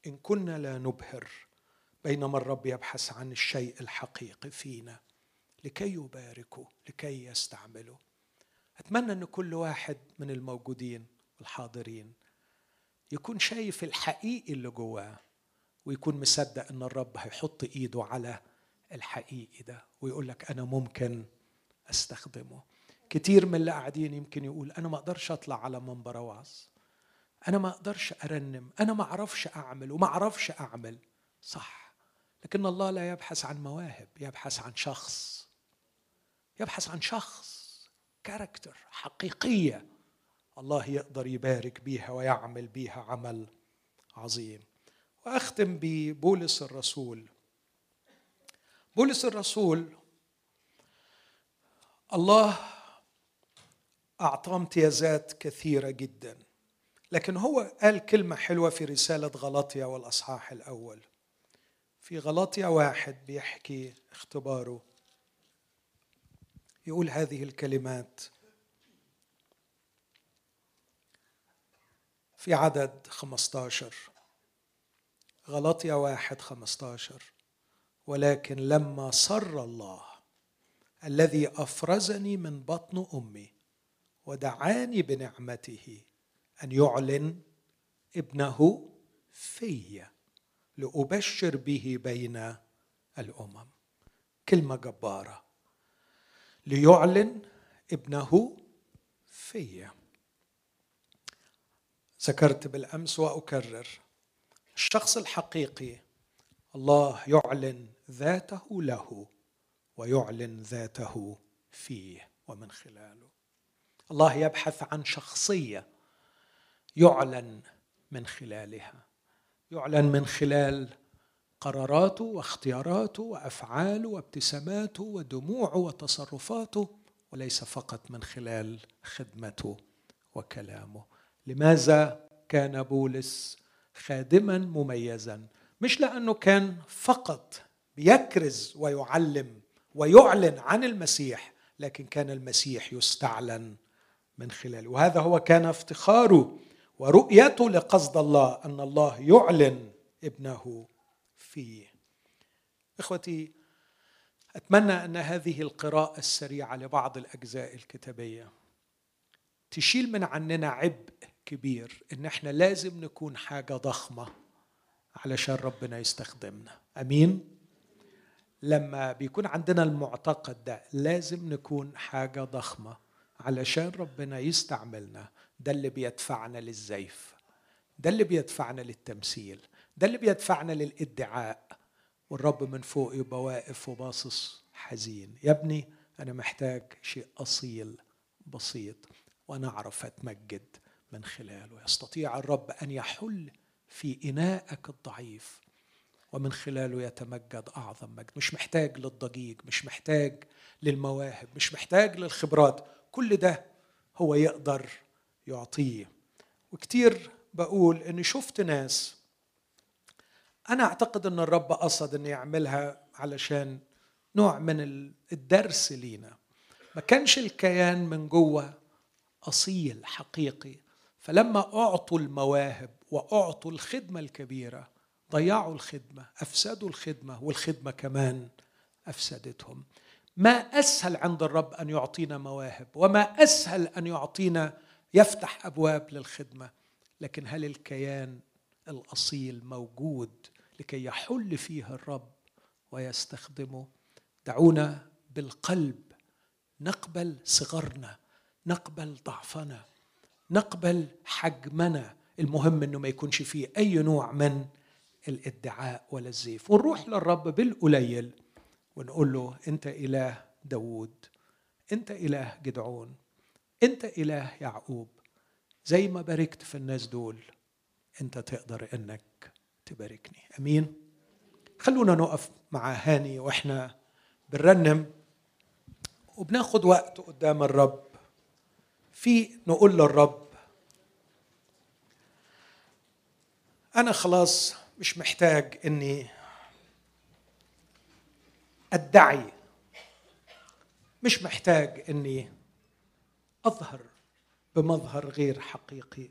إن كنا لا نبهر بينما الرب يبحث عن الشيء الحقيقي فينا لكي يباركه لكي يستعمله. أتمنى أن كل واحد من الموجودين الحاضرين يكون شايف الحقيقي اللي جواه ويكون مصدق أن الرب هيحط إيده على الحقيقي ده ويقول لك أنا ممكن أستخدمه. كتير من اللي قاعدين يمكن يقول أنا ما أقدرش أطلع على منبر اوعظ أنا ما أقدرش أرنم أنا ما أعرفش أعمل وما أعرفش أعمل. صح لكن الله لا يبحث عن مواهب يبحث عن شخص يبحث عن شخص كاركتر حقيقية الله يقدر يبارك بيها ويعمل بيها عمل عظيم. وأختم ببولس الرسول. بولس الرسول الله أعطاه امتيازات كثيرة جدا. لكن هو قال كلمة حلوة في رسالة غلطيا والأصحاح الأول. في غلطيا واحد بيحكي اختباره. يقول هذه الكلمات. في عدد 15 غلطيا واحد 15 ولكن لما سر الله الذي أفرزني من بطن أمي ودعاني بنعمته أن يعلن ابنه في لأبشر به بين الأمم. كلمة جبارة. ليعلن ابنه في. ذكرت بالأمس وأكرر. الشخص الحقيقي الله يعلن ذاته له ويعلن ذاته فيه ومن خلاله. الله يبحث عن شخصية يعلن من خلالها. يعلن من خلال قراراته واختياراته وأفعاله وابتساماته ودموعه وتصرفاته وليس فقط من خلال خدمته وكلامه. لماذا كان بولس خادما مميزا؟ مش لأنه كان فقط بيكرز ويعلم ويعلن عن المسيح لكن كان المسيح يستعلن من خلاله. وهذا هو كان افتخاره ورؤيته لقصد الله أن الله يعلن ابنه فيه. إخوتي أتمنى أن هذه القراءة السريعة لبعض الأجزاء الكتابية تشيل من عننا عبء كبير إن إحنا لازم نكون حاجة ضخمة علشان ربنا يستخدمنا. أمين؟ لما بيكون عندنا المعتقد ده لازم نكون حاجة ضخمة علشان ربنا يستعملنا. ده اللي بيدفعنا للزيف ده اللي بيدفعنا للتمثيل ده اللي بيدفعنا للإدعاء. والرب من فوق يبقى واقف وباصص حزين. يا ابني أنا محتاج شيء أصيل بسيط وأنا أعرف أتمجد من خلاله. يستطيع الرب أن يحل في إناءك الضعيف ومن خلاله يتمجد أعظم مجد. مش محتاج للضجيج مش محتاج للمواهب مش محتاج للخبرات. كل ده هو يقدر يعطيه. وكتير بقول إني شفت ناس أنا أعتقد إن الرب قصد إنه يعملها علشان نوع من الدرس لينا. ما كانش الكيان من جوه أصيل حقيقي. فلما أعطوا المواهب وأعطوا الخدمة الكبيرة ضيعوا الخدمة أفسدوا الخدمة والخدمة كمان أفسدتهم. ما أسهل عند الرب أن يعطينا مواهب وما أسهل أن يعطينا يفتح أبواب للخدمة لكن هل الكيان الأصيل موجود لكي يحل فيه الرب ويستخدمه؟ دعونا بالقلب نقبل صغرنا نقبل ضعفنا نقبل حجمنا. المهم إنه ما يكونش فيه أي نوع من الإدعاء ولا الزيف. ونروح للرب بالقليل ونقول له أنت إله داوود أنت إله جدعون. انت إله يعقوب زي ما باركت في الناس دول انت تقدر إنك تباركني. أمين؟ خلونا نقف مع هاني وإحنا بنرنم. وبناخد وقت قدام الرب. في نقول للرب أنا خلاص مش محتاج إني أدعي مش محتاج إني أظهر بمظهر غير حقيقي.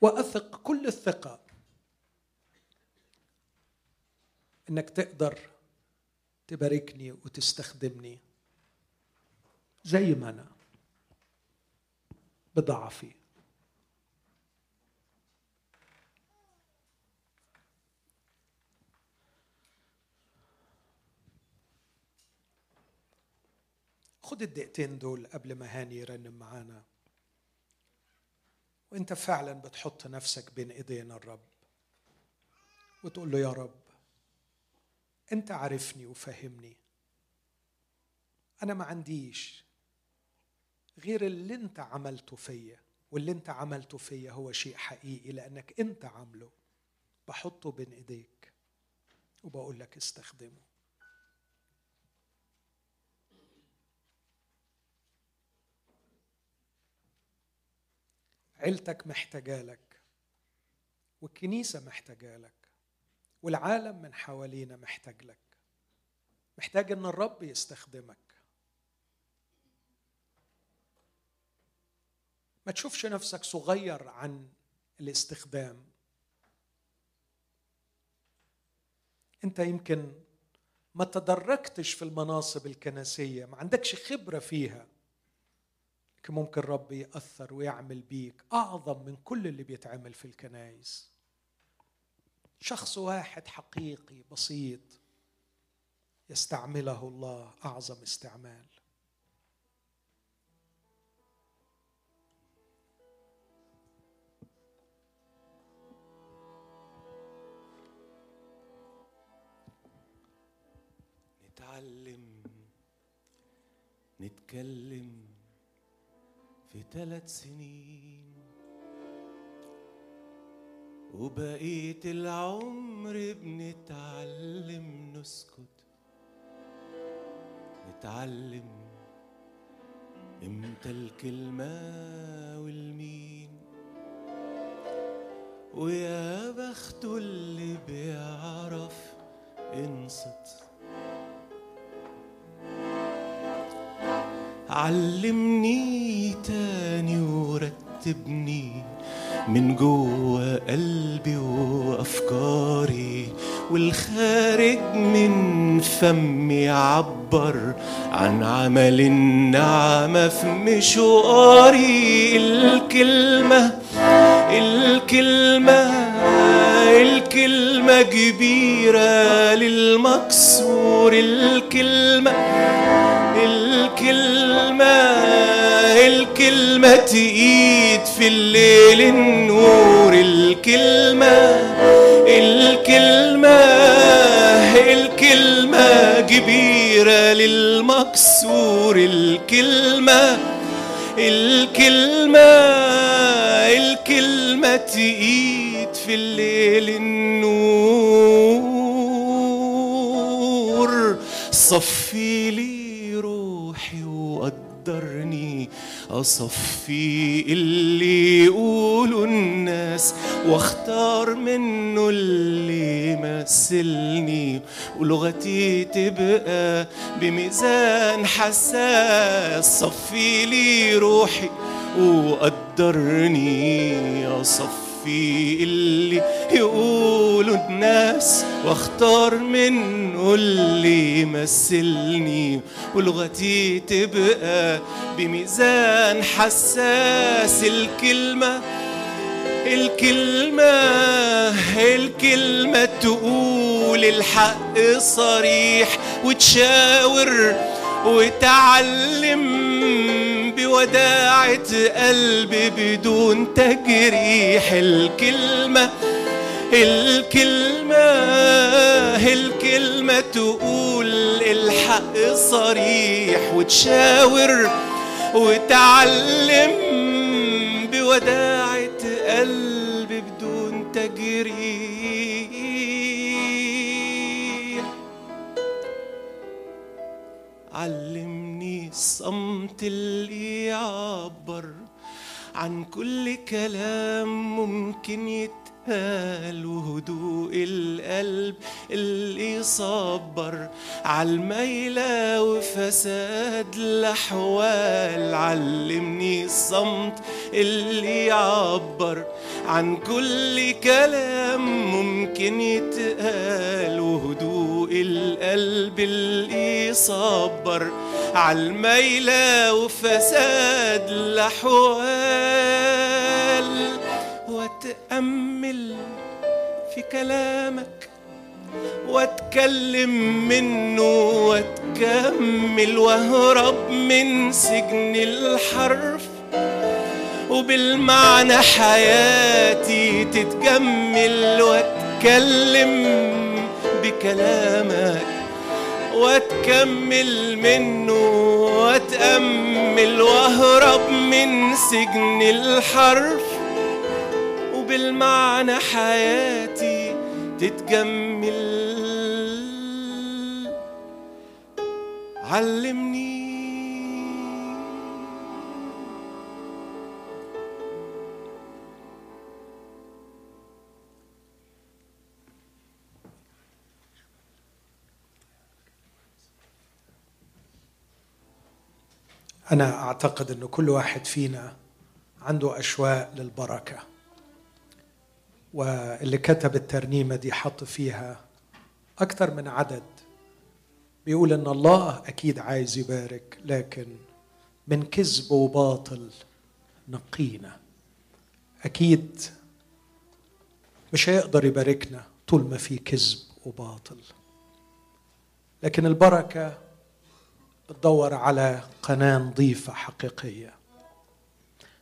وأثق كل الثقة إنك تقدر تباركني وتستخدمني زي ما أنا بضعفي. خد الدقيقتين دول قبل ما هاني يرنم معانا. وانت فعلا بتحط نفسك بين ايدين الرب. وتقول له يا رب انت عارفني وفهمني أنا ما عنديش غير اللي انت عملته فيا واللي انت عملته فيا هو شيء حقيقي لأنك انت عامله. بحطه بين ايديك وبقول لك استخدمه. عيلتك محتاجة لك والكنيسة محتاجة لك والعالم من حوالينا محتاج لك. محتاج إن الرب يستخدمك. ما تشوفش نفسك صغير عن الاستخدام. أنت يمكن ما تدرجتش في المناصب الكنسية ما عندكش خبرة فيها. ممكن رب يأثر ويعمل بيك. أعظم من كل اللي بيتعمل في الكنايس شخص واحد حقيقي بسيط يستعمله الله أعظم استعمال. نتعلم نتكلم في ثلاث سنين. وبقيت العمر بنتعلم نسكت نتعلم إمتى الكلمة والمين. ويا بخته اللي بيعرف انصت علمني تاني ورتبني من جوه قلبي وأفكاري والخارج من فمي عبر عن عمل النعمة في مشواري. الكلمة الكلمة الكلمة كبيرة للمكسور. الكلمة الكلمة الكلمة تقيد في الليل النور الكلمة الكلمة الكلمة كبيرة للمكسور الكلمة الكلمة الكلمة تقيد في الليل النور. صفي لي روحي وقدرني أصفي اللي يقولوا الناس واختار منه اللي يمثلني ولغتي تبقى بميزان حساس. صفي لي روحي وقدرني أصفي اللي يقولوا الناس واختار منه اللي يمثلني. ولغتي تبقى بميزان حساس. الكلمة الكلمة الكلمة تقول الحق صريح وتشاور وتعلم بوداعة قلب بدون تجريح. الكلمة الكلمة الكلمة تقول الحق صريح وتشاور وتعلم بوداعة قلب بدون تجريح. علمني الصمت اللي يعبر عن كل كلام ممكن يتقال وهدوء القلب اللي يصبر عالميلة وفساد الأحوال؟ علمني الصمت اللي يعبر عن كل كلام ممكن يتقال. وهدوء وهدوء القلب اللي يصبر عالميلة وفساد الأحوال. وتأمل في كلامك واتكلم منه واتكمل واهرب من سجن الحرف وبالمعنى حياتي تتجمل واتكلم بكلامك واتكمل منه واتأمل واهرب من سجن الحرف وبالمعنى حياتي تتجمل. علمني. أنا أعتقد أن كل واحد فينا عنده أشواق للبركة. واللي كتب الترنيمة دي حط فيها أكثر من عدد. بيقول إن الله أكيد عايز يبارك لكن من كذب وباطل نقينا. أكيد مش هيقدر يباركنا طول ما في كذب وباطل. لكن البركة بتدور على قناة نظيفة حقيقية.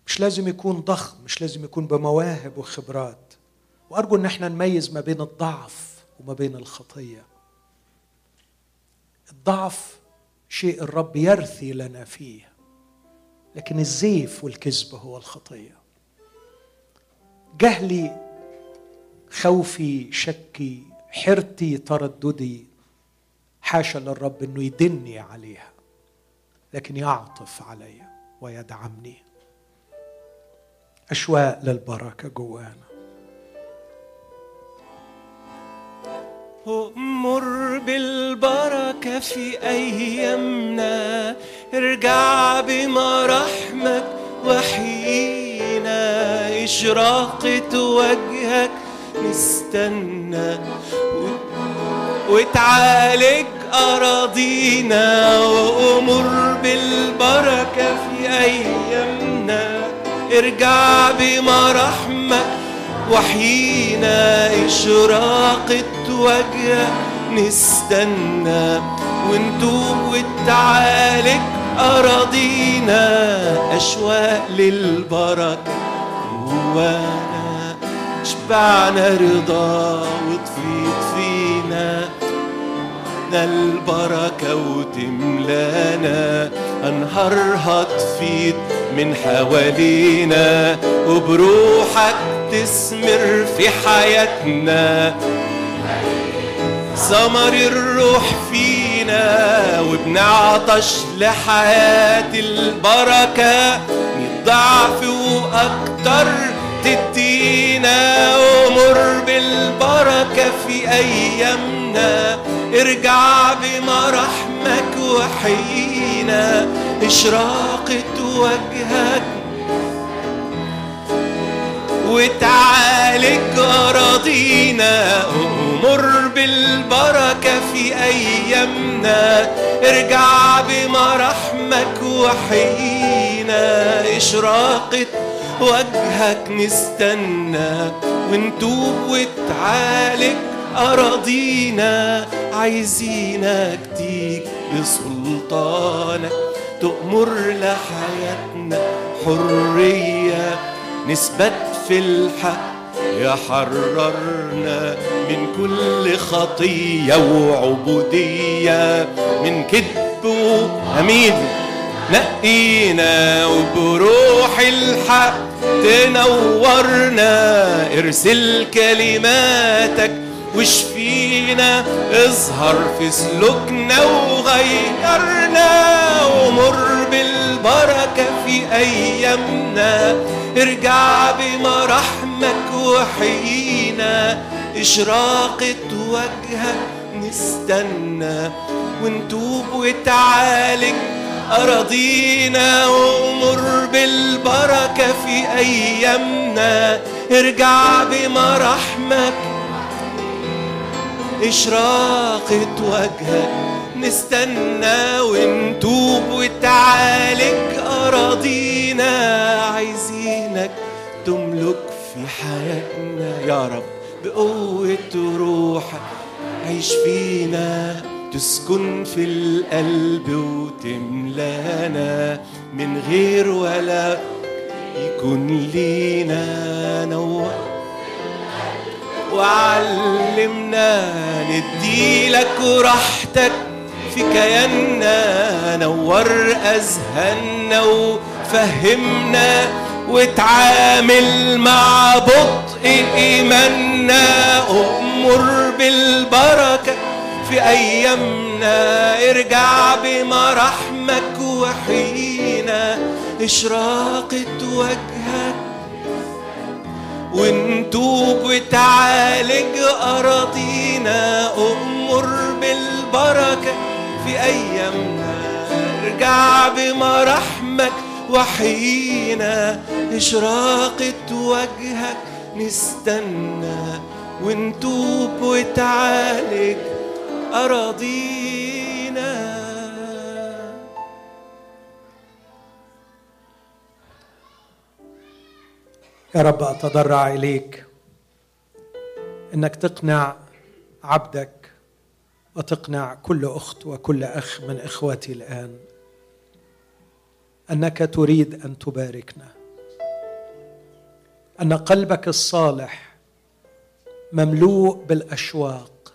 مش لازم يكون ضخم مش لازم يكون بمواهب وخبرات. وأرجو أن إحنا نميز ما بين الضعف وما بين الخطية. الضعف شيء الرب يرثي لنا فيه لكن الزيف والكذب هو الخطية. جهلي خوفي شكي حرتي ترددي حاشا للرب إنه يدني عليها لكن يعطف علي ويدعمني. أشواق للبركة جوانا. أمر بالبركة في أيامنا. ارجع بمراحمك وحينا. إشراقة وجهك نستنى وتعالج أراضينا. وأمر بالبركة في أيامنا. ارجع بمراحمك وحينا. إشراقة وجهك نستنى ونتوب وتعالج أراضينا أشواق للبركة جوانا شبعنا رضا وتفيض فينا. ده البركة وتملانا أنهارها تفيض من حوالينا وبروحك تثمر في حياتنا. ثمر الروح فينا وبنعطش لحياة البركة ضعف وأكتر تدينا أمر بالبركة في أيامنا. ارجع بمراحمك وحينا إشراقة وجهك. وتعالج أراضينا. أمر بالبركة في أيامنا. ارجع بمراحمك وحينا إشراقة وجهك نستنى. ونتوب وتعالج أراضينا. عايزينك تيجي بسلطانك تأمر لحياتنا حرية. نثبت في الحق يحررنا من كل خطية وعبودية. من كذب وأمين نقينا وبروح الحق تنورنا. ارسل كلماتك واشفينا اظهر في سلوكنا وغيرنا ومر بالبركة. في أيامنا ارجع بمراحمك وحينا إشراقة وجهك نستنى ونتوب وتعالج أراضينا وأمر بالبركة في أيامنا. ارجع بمراحمك إشراقة وجهك نستنى ونتوب وتعالج أراضينا عايزينك تملك في حياتنا. يا رب بقوة روحك عيش فينا تسكن في القلب وتملانا من غير ولا يكون لينا نور وعلمنا نديلك راحتك في كياننا نور أذهاننا وفهمنا وتعامل مع بطء إيماننا أمر بالبركة في أيامنا ارجع بمراحمك وحينا إشراقة وجهك. ونتوب وتعالج أراضينا أمر بالبركة في أيامنا ارجع بمراحمك وحينا إشراقة وجهك نستنى ونتوب وتعالج أراضينا. يا رب أتضرع إليك إنك تقنع عبدك وتقنع كل أخت وكل أخ من اخوتي الآن أنك تريد أن تباركنا أن قلبك الصالح مملوء بالأشواق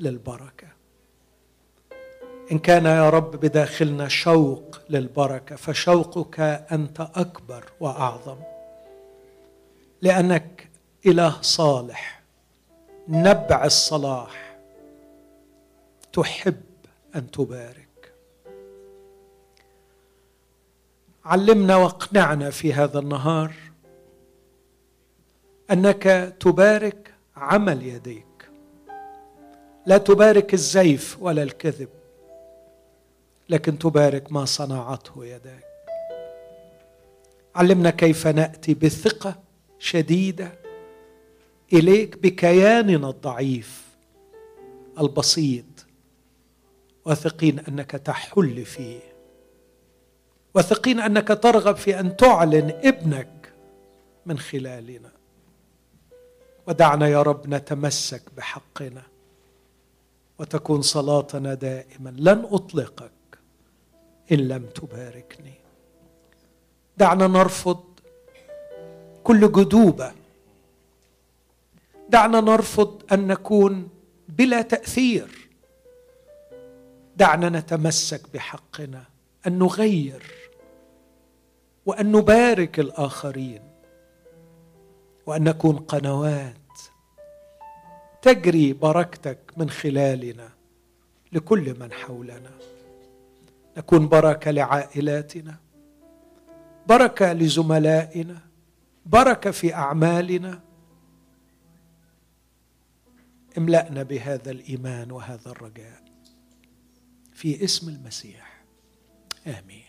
للبركة. إن كان يا رب بداخلنا شوق للبركة فشوقك أنت أكبر وأعظم. لأنك إله صالح نبع الصلاح تحب أن تبارك. علمنا واقنعنا في هذا النهار أنك تبارك عمل يديك. لا تبارك الزيف ولا الكذب لكن تبارك ما صنعته يداك. علمنا كيف نأتي بثقة شديدة إليك بكياننا الضعيف البسيط. واثقين أنك تحل فيه واثقين أنك ترغب في أن تعلن ابنك من خلالنا. ودعنا يا رب نتمسك بحقنا وتكون صلاتنا دائما. لن أطلقك إن لم تباركني. دعنا نرفض كل جدوبة. دعنا نرفض أن نكون بلا تأثير. دعنا نتمسك بحقنا أن نغير وأن نبارك الآخرين وأن نكون قنوات تجري بركتك من خلالنا لكل من حولنا. نكون بركة لعائلاتنا بركة لزملائنا بركة في أعمالنا. املأنا بهذا الإيمان وهذا الرجاء. في اسم المسيح. آمين.